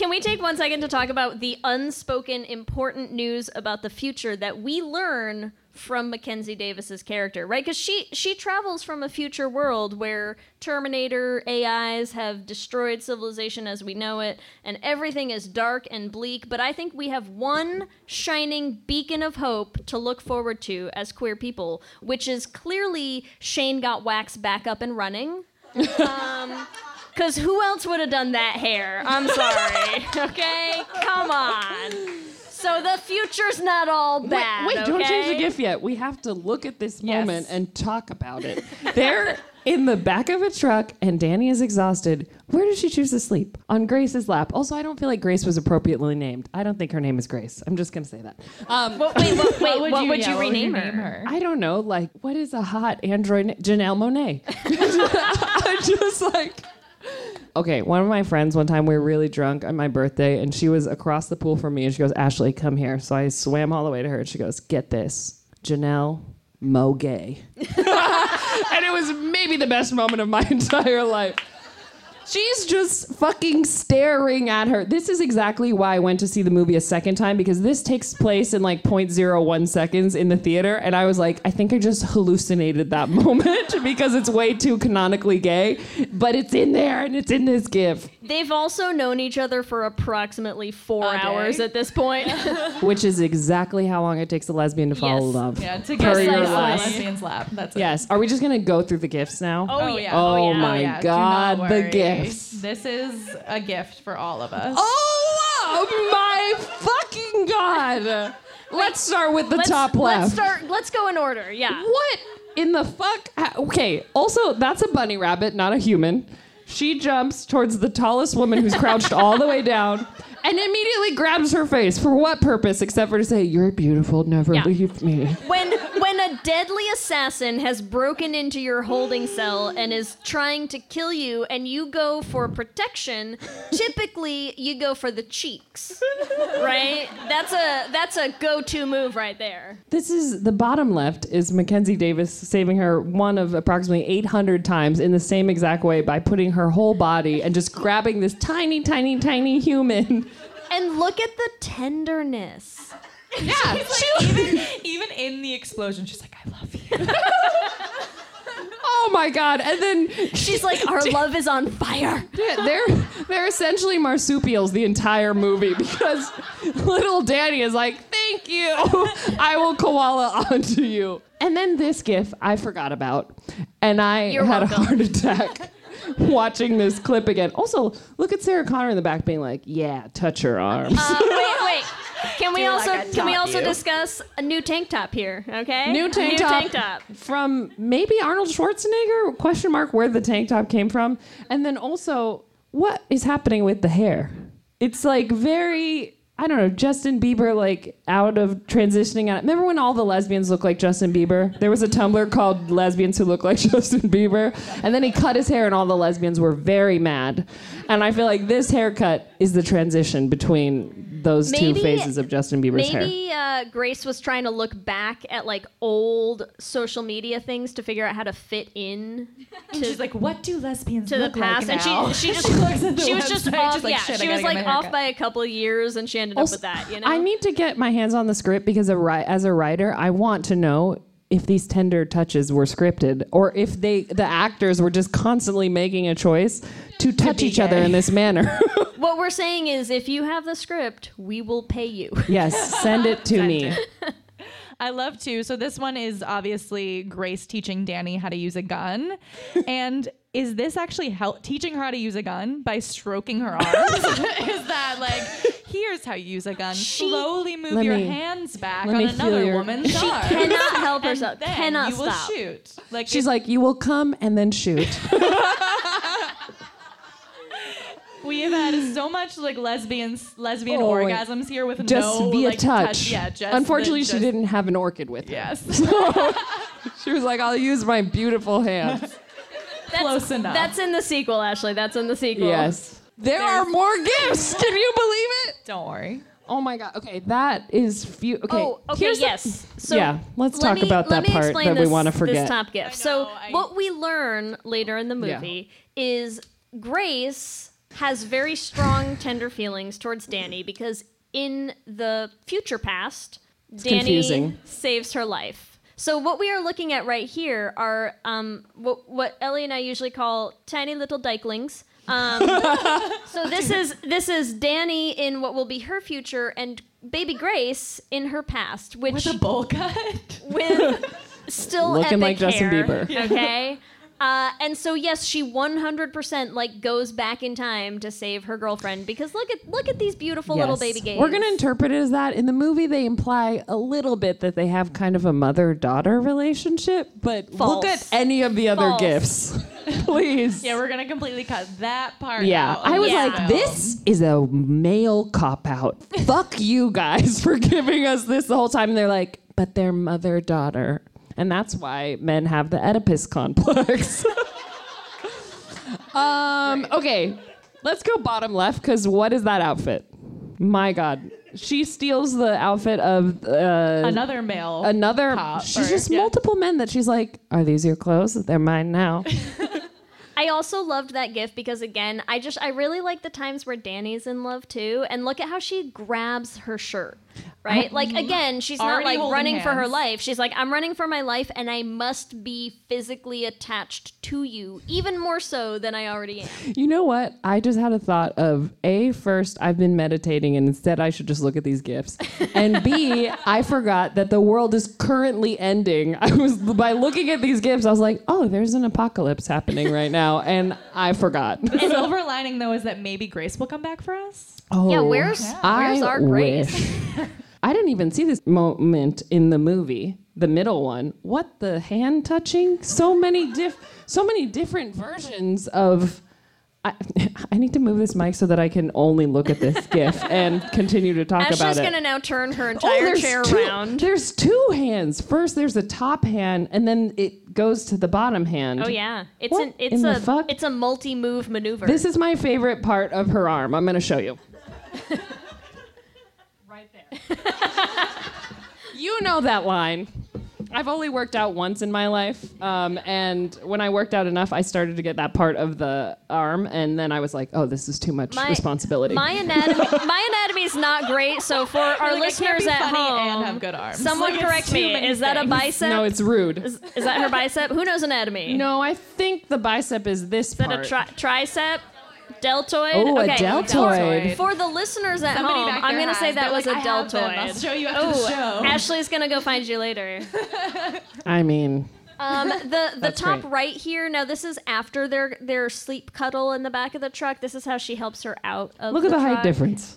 Can, we take one second to talk about the unspoken important news about the future that we learn from Mackenzie Davis's character, right? Because she she travels from a future world where Terminator AIs have destroyed civilization as we know it, and everything is dark and bleak. But I think we have one shining beacon of hope to look forward to as queer people, which is clearly Shane got Wax back up and running. Um, Cause who else would have done that hair? I'm sorry. Okay, come on. So the future's not all bad. wait, wait, don't change the okay? gift yet. We have to look at this moment and talk about it. They're in the back of a truck, and Dani is exhausted. Where does she choose to sleep? On Grace's lap. Also, I don't feel like Grace was appropriately named. I don't think her name is Grace. I'm just gonna say that. Um, Wait, wait, what, wait, what would, you- you, yeah, would you rename her? her? I don't know. Like, what is a hot android? na- Janelle Monáe. I'm just like. Okay, one of my friends one time we were really drunk on my birthday, and she was across the pool from me, and she goes, "Ashly, come here." So I swam all the way to her, and she goes, "Get this, Janelle Mo Gay," and it was maybe the best moment of my entire life. She's just fucking staring at her. This is exactly why I went to see the movie a second time because this takes place in like 0.01 seconds in the theater. And I was like, I think I just hallucinated that moment because it's way too canonically gay. But it's in there and it's in this gif, They've also known each other for approximately four A day. hours at this point. which is exactly how long it takes a lesbian to fall in Yes. love. Yeah, to Per get your like a lesbian's lap. That's it. Yes. Are we just going to go through the gifts now? Oh, oh yeah. Oh, Oh, yeah. my Oh, yeah, God, the worry. gifts. This is a gift for all of us. Oh my fucking god! Let's start with the let's, top left. Let's start. Let's go in order. Yeah. What in the fuck? Ha- Okay, also, that's a bunny rabbit, not a human. She jumps towards the tallest woman who's crouched all the way down and immediately grabs her face. For what purpose? Except for to say, You're beautiful, never Yeah. leave me. When when a deadly assassin has broken into your holding cell and is trying to kill you and you go for protection, typically you go for the cheeks. Right? That's a that's a go-to move right there. This is the bottom left is Mackenzie Davis saving her one of approximately 800 times in the same exact way by putting her whole body and just grabbing this tiny, tiny, tiny human. And look at the tenderness. Yeah, she's like, even even in the explosion, she's like, "I love you." Oh my god! And then She's like, our love is on fire. Yeah, they're they're essentially marsupials the entire movie because little Dani is like, "Thank you, I will koala onto you." And then this gif I forgot about, and I You're had welcome. a heart attack watching this clip again. Also, look at Sarah Connor in the back being like, "Yeah, touch her arms." Uh, wait, wait. Can we Do also I can we also you. discuss a new tank top here? Okay, New tank new top, tank top. from maybe Arnold Schwarzenegger? Question mark where the tank top came from, and then also what is happening with the hair? It's like very. I don't know, Justin Bieber, like out of transitioning out. Remember when all the lesbians looked like Justin Bieber? There was a Tumblr called Lesbians Who Look Like Justin Bieber. And then he cut his hair, and all the lesbians were very mad. And I feel like this haircut is the transition between those Maybe- two phases of Justin Bieber's hair. Maybe uh, Grace was trying to look back at like old social media things to figure out how to fit in. To, she's like, "What do lesbians to the look like past?" and now? she she just She looks at the she was just off. just like, yeah, she was get like off by a couple of years, and she ended Also, up with that. You know, I need to get my hands on the script because a as a writer, I want to know if these tender touches were scripted or if they the actors were just constantly making a choice to touch be each other in this manner. what we're saying is, if you have the script, we will pay you. yes, send it to me. I love to. So this one is obviously Grace teaching Dani how to use a gun, and is this actually help teaching her how to use a gun by stroking her arms? is that like here's how you use a gun? Slowly move your me- hands back let on another your- woman's She arm. cannot help And herself. then Cannot you will stop. shoot. Like She's like, "You will come and then shoot." we have had so much like lesbian lesbian Oh, orgasms here with just no via like, touch. Yeah, just Unfortunately, the, she didn't have an orchid with her. Yes. So she was like, "I'll use my beautiful hands." That's, Close enough. That's in the sequel, Ashly. That's in the sequel. Yes. There are more gifts. Can you believe it? Don't worry. Oh my god. Okay, that is few. Okay. Oh, okay, here's the- yes. So yeah, let's let talk me- about let that me part explain that we this- want to This forget. top gift. so what we learn later in the Yeah. movie is Grace has very strong tender feelings towards Dani because in the future past, Dani confusing. saves her life. So what we are looking at right here are um, what, what Ellie and I usually call tiny little dykelings. Um, so this is this is Dani in what will be her future, and baby Grace in her past, which with a bowl cut. with still Looking epic like Justin hair, Bieber. Okay. Uh, and so yes, she 100% like goes back in time to save her girlfriend because look at look at these beautiful little baby gays. We're gonna interpret it as that. In the movie, they imply a little bit that they have kind of a mother-daughter relationship, but look at any of the other False. gifts, please. Yeah, we're gonna completely cut that part. Yeah, out. I was Yeah. like, this is a male cop out. Fuck you guys for giving us this the whole time. And they're like, but they're mother daughter. And that's why men have the Oedipus complex. um, okay, let's go bottom left because what is that outfit? My God. She steals the outfit of uh, another male. another. cop, she's or- just yeah. multiple men that she's like, are these your clothes? They're mine now. I also loved that gift because again, I just I really like the times where Dani's in love too, and look at how she grabs her shirt. Right? like again, she's not like holding running for her life. She's like, I'm running for my life and I must be physically attached to you, even more so than I already am. You know what? I just had a thought of A, first, I've been meditating and instead I should just look at these gifts. And B, I forgot that the world is currently ending. I was, by looking at these gifts, I was like, oh, there's an apocalypse happening right now. And I forgot. The silver lining though is that maybe Grace will come back for us. Oh, Yeah, where's- I where's our Grace? I didn't even see this moment in the movie, the middle one. What the hand touching? So many diff, so many different versions of. I, I need to move this mic so that I can only look at this gif and continue to talk Ashly's about it. She's gonna now turn her Oh, entire there's chair two, around. There's two hands. First, there's a top hand, and then it goes to the bottom hand. Oh yeah, it's What an it's a fuck? it's a multi-move maneuver. This is my favorite part of her arm. I'm going to show you. right there. you know that line. I've only worked out once in my life, um, and when I worked out enough, I started to get that part of the arm, and then I was like, "Oh, this is too much My- responsibility." My anatomy, my anatomy is not great. So for our like, listeners at home, and have good arms. someone Like, correct me. many Is that a bicep? no, it's rude. Is, is that her bicep? Who knows anatomy? no, I think the bicep is this Is that a tri- tricep? Deltoid? Oh, a deltoid. For the listeners at Somebody home, I'm going to say that was like, a "I have them. deltoid. I'll show you after the show. Ashly's going to go find you later. I mean, Um, the the That's top great. right here. Now this is after their their sleep cuddle in the back of the truck. This is how she helps her out of look at the height difference.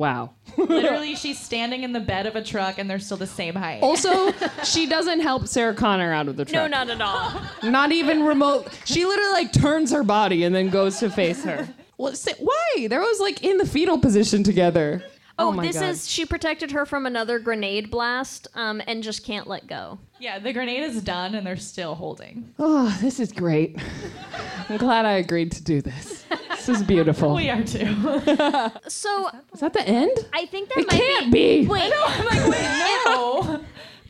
Wow. Literally, she's standing in the bed of a truck and they're still the same height. Also, she doesn't help Sarah Connor out of the truck. No, truck. not at all. Not even remote. She literally like turns her body and then goes to face her. Well, say, why? They was like in the fetal position together. Oh, my this God. is she protected her from another grenade blast, um, and just can't let go. yeah, the grenade is done and they're still holding. Oh, this is great. I'm glad I agreed to do this. This is beautiful. We are too. So Is that the end? I think that It might can't be. Wait, I'm like, wait, no.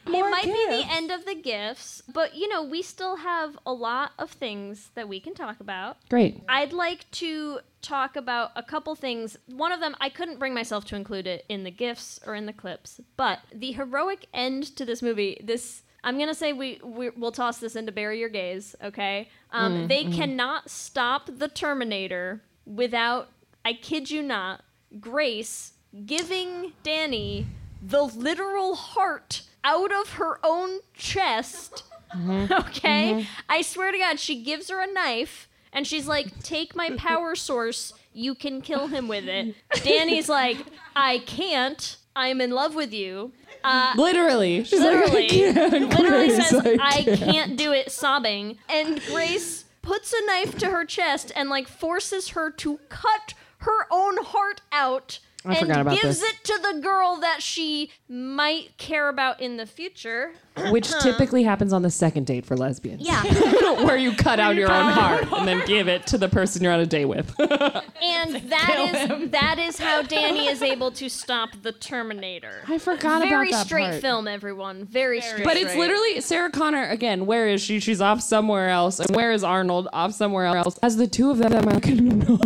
it might be the end of the gifts, but you know we still have a lot of things that we can talk about. Great. I'd like to talk about a couple things. One of them, I couldn't bring myself to include it in the gifts or in the clips, but the heroic end to this movie, this. I'm gonna say we, we we'll toss this into bury your gays, okay? Um, Mm, they mhm. cannot stop the Terminator without, I kid you not, Grace giving Dani the literal heart out of her own chest Okay? I swear to God, she gives her a knife and she's like, Take my power source. You can kill him with it. Dani's like, I can't. I'm in love with you. Uh, Literally. She's like, I literally, can't, literally Grace, says, I I can't." can't do it, sobbing. And Grace puts a knife to her chest and like forces her to cut her own heart out. I and forgot about gives this. it to the girl that she might care about in the future. Which typically happens on the second date for lesbians. Yeah. Where you cut out your own heart and then give it to the person you're on a date with. And that is that is how Dani is able to stop the Terminator. I forgot about it. Very that straight part. film, everyone. Very straight. But it's literally Sarah Connor again. Where is she? She's off somewhere else. And where is Arnold? Off somewhere else. As the two of them are like, no,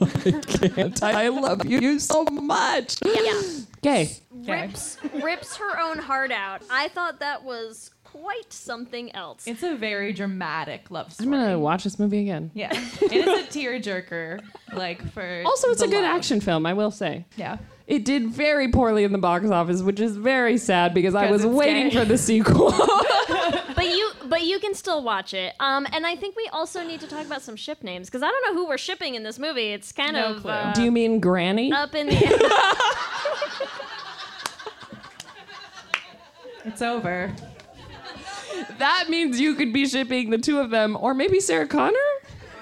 I can't. I love you so much. Yeah. Gay. rips rips her own heart out. I thought that was quite something else. It's a very dramatic love story. I'm gonna watch this movie again. Yeah, it is a tearjerker. Like for Also, it's the a good love. action film. I will say. Yeah. It did very poorly in the box office, which is very sad because I was waiting gay. for the sequel. but you but you can still watch it. Um, and I think we also need to talk about some ship names because I don't know who we're shipping in this movie. It's kind No of clue. uh, Do you mean Granny? up in the It's over. That means you could be shipping the two of them, or maybe Sarah Connor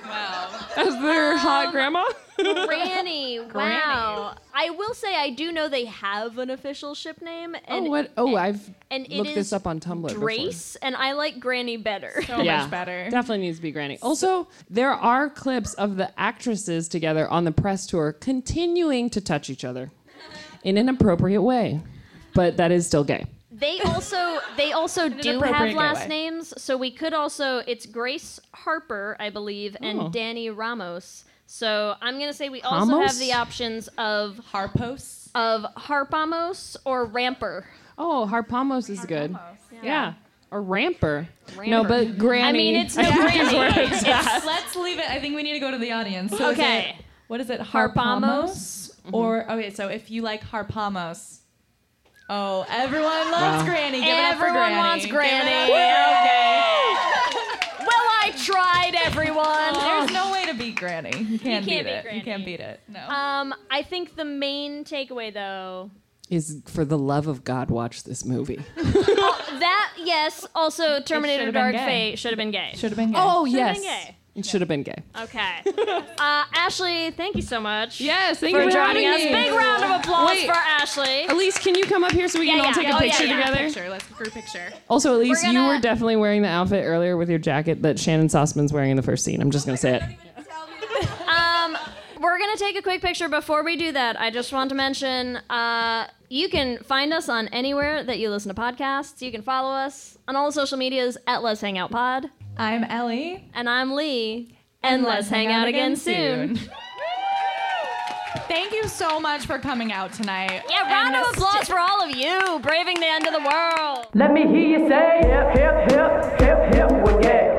Wow. as their hot grandma. Granny. Wow. I will say I do know they have an official ship name. Oh, and oh, what? Oh, I've and looked this up on Tumblr. before. And I like Granny better. So much better. Definitely needs to be Granny. Also, there are clips of the actresses together on the press tour continuing to touch each other in an appropriate way, but that is still gay. They also they also do have last way. names, so we could also it's Grace Harper, I believe, and Oh. Dani Ramos. So I'm gonna say we also Ramos? have the options of Harpos. of Harpamos or Ramper. Oh, Harpamos is good. Yeah. Or Ramper. No, Ramper. but Granny. I mean, it's I no think is Granny. where it's at. Let's leave it. I think we need to go to the audience. So is Okay. it- what is it? Harpamos? Harpamos? Mm-hmm. Or okay, so if you like Harpamos. Oh, everyone loves Wow. Granny. Give it up for Everyone Granny. wants Give it up Granny. Okay. well, I tried, everyone. There's no way to beat Granny. You can't, can't beat, beat it. Granny. You can't beat it. No. Um, I think the main takeaway, though, Is for the love of God, watch this movie. that yes, also Terminator Dark. Fate should have been gay. Should have been gay. Oh, Should've yes. been gay. It should have been gay. Okay. uh, Ashly, thank you so much. Yes, thank for you for joining us. me. Big round of applause Wait. for Ashly. Elise, can you come up here so we can Yeah, all yeah. take a Oh, picture yeah. together? Picture. Let's group picture. Also, Elise, We're you gonna- were definitely wearing the outfit earlier with your jacket that Shannyn Sossamon's wearing in the first scene. I'm just gonna say it. Um, we're gonna take a quick picture. Before we do that, I just want to mention uh, you can find us on anywhere that you listen to podcasts. You can follow us on all the social medias at Lez Hang Out Pod, I'm Ellie. and I'm Leigh. And, let's, hang out again, soon. Thank you so much for coming out tonight. Yeah, round And of this- applause for all of you braving the end of the world. Let me hear you say hip, hip, hip, hip, hip, we're gay.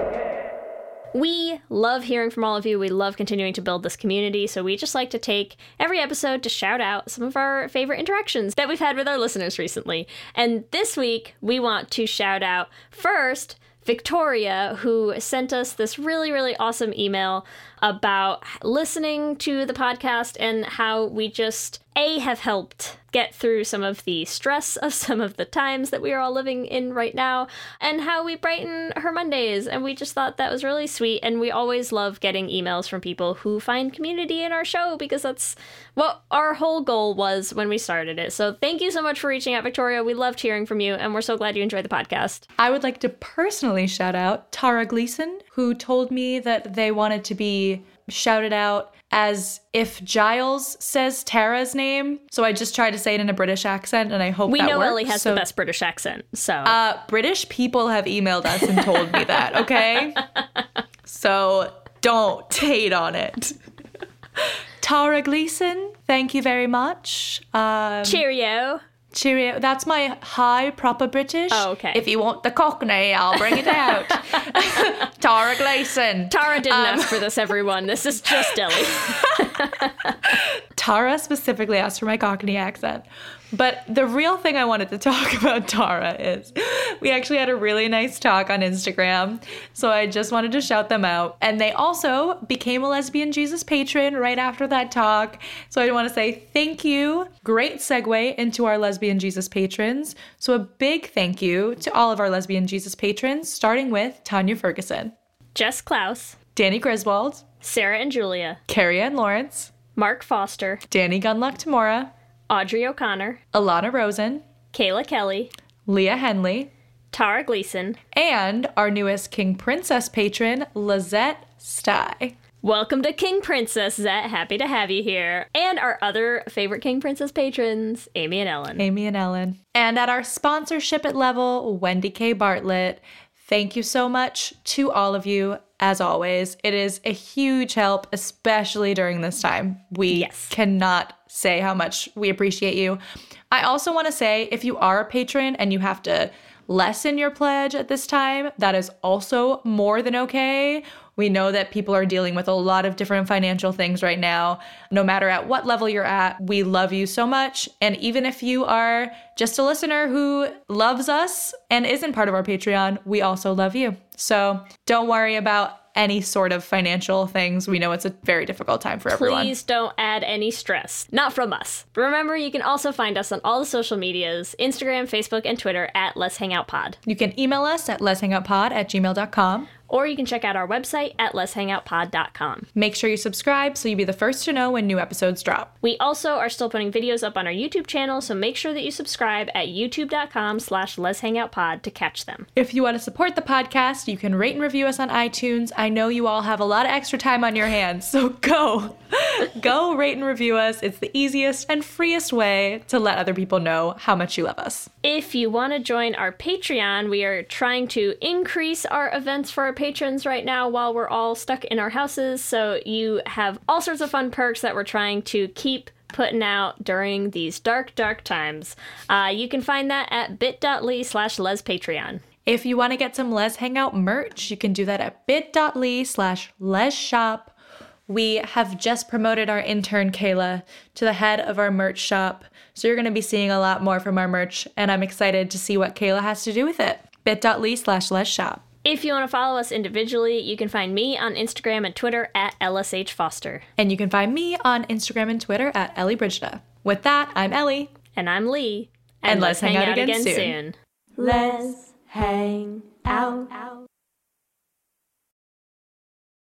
We love hearing from all of you. We love continuing to build this community. So we just like to take every episode to shout out some of our favorite interactions that we've had with our listeners recently. And this week, we want to shout out first Victoria, who sent us this really, really awesome email about listening to the podcast and how we just A, have helped get through some of the stress of some of the times that we are all living in right now, and how we brighten her Mondays. And we just thought that was really sweet. And we always love getting emails from people who find community in our show because that's what our whole goal was when we started it. So thank you so much for reaching out, Victoria. We loved hearing from you, and we're so glad you enjoyed the podcast. I would like to personally shout out Tara Gleason, who told me that they wanted to be shouted out as if Giles says Tara's name. So I just tried to say it in a British accent, and I hope We that know works. Ellie has So, the best British accent, so. Uh, British people have emailed us and told me that. Okay, so don't hate on it. Tara Gleason, thank you very much. Um, Cheerio. Cheerio. That's my high proper British. Oh, okay. If you want the cockney, I'll bring it out. Tara Gleason. Tara didn't Um, ask for this, everyone. This is just Ellie. Tara specifically asked for my Cockney accent. But the real thing I wanted to talk about Tara is we actually had a really nice talk on Instagram. So I just wanted to shout them out. And they also became a Lesbian Jesus patron right after that talk. So I want to say thank you. Great segue into our Lesbian Jesus patrons. So a big thank you to all of our Lesbian Jesus patrons, starting with Tanya Ferguson, Jess Klaus, Danny Griswold, Sarah and Julia, Carrie Ann Lawrence, Mark Foster, Danny Gunluck Tamora, Audrey O'Connor, Alana Rosen, Kayla Kelly, Leah Henley, Tara Gleason, and our newest King Princess patron, Lizette Stye. Welcome to King Princess Zet. Happy to have you here. And our other favorite King Princess patrons, Amy and Ellen. Amy and Ellen. And at our sponsorship at level, Wendy K. Bartlett. Thank you so much to all of you. As always, it is a huge help, especially during this time. We cannot say how much we appreciate you. I also want to say if you are a patron and you have to lessen your pledge at this time, that is also more than okay. We know that people are dealing with a lot of different financial things right now. No matter at what level you're at, we love you so much. And even if you are just a listener who loves us and isn't part of our Patreon, we also love you. So don't worry about any sort of financial things. We know it's a very difficult time for everyone. Please don't add any stress. Not from us. Remember, you can also find us on all the social medias Instagram, Facebook, and Twitter at Lez Hang Out Pod. You can email us at Lez Hangout Pod at gmail.com. Or you can check out our website at lezhangoutpod.com. Make sure you subscribe so you'll be the first to know when new episodes drop. We also are still putting videos up on our YouTube channel, so make sure that you subscribe at youtube.com slash Lez Hang Out Pod to catch them. If you want to support the podcast, you can rate and review us on iTunes. I know you all have a lot of extra time on your hands, so go. go rate and review us. It's the easiest and freest way to let other people know how much you love us. If you want to join our Patreon, we are trying to increase our events for our patrons right now while we're all stuck in our houses. So you have all sorts of fun perks that we're trying to keep putting out during these dark, dark times. Uh, you can find that at bit.ly slash lezpatreon. If you want to get some Lez Hangout merch, you can do that at bit.ly slash Lez Shop. We have just promoted our intern Kayla to the head of our merch shop. So you're going to be seeing a lot more from our merch, and I'm excited to see what Kayla has to do with it. bit.ly slash Lez Shop. If you want to follow us individually, you can find me on Instagram and Twitter at LSH Foster. And you can find me on Instagram and Twitter at Ellie Brigida. With that, I'm Ellie. And I'm Leigh. And let's hang out again soon. Let's hang out.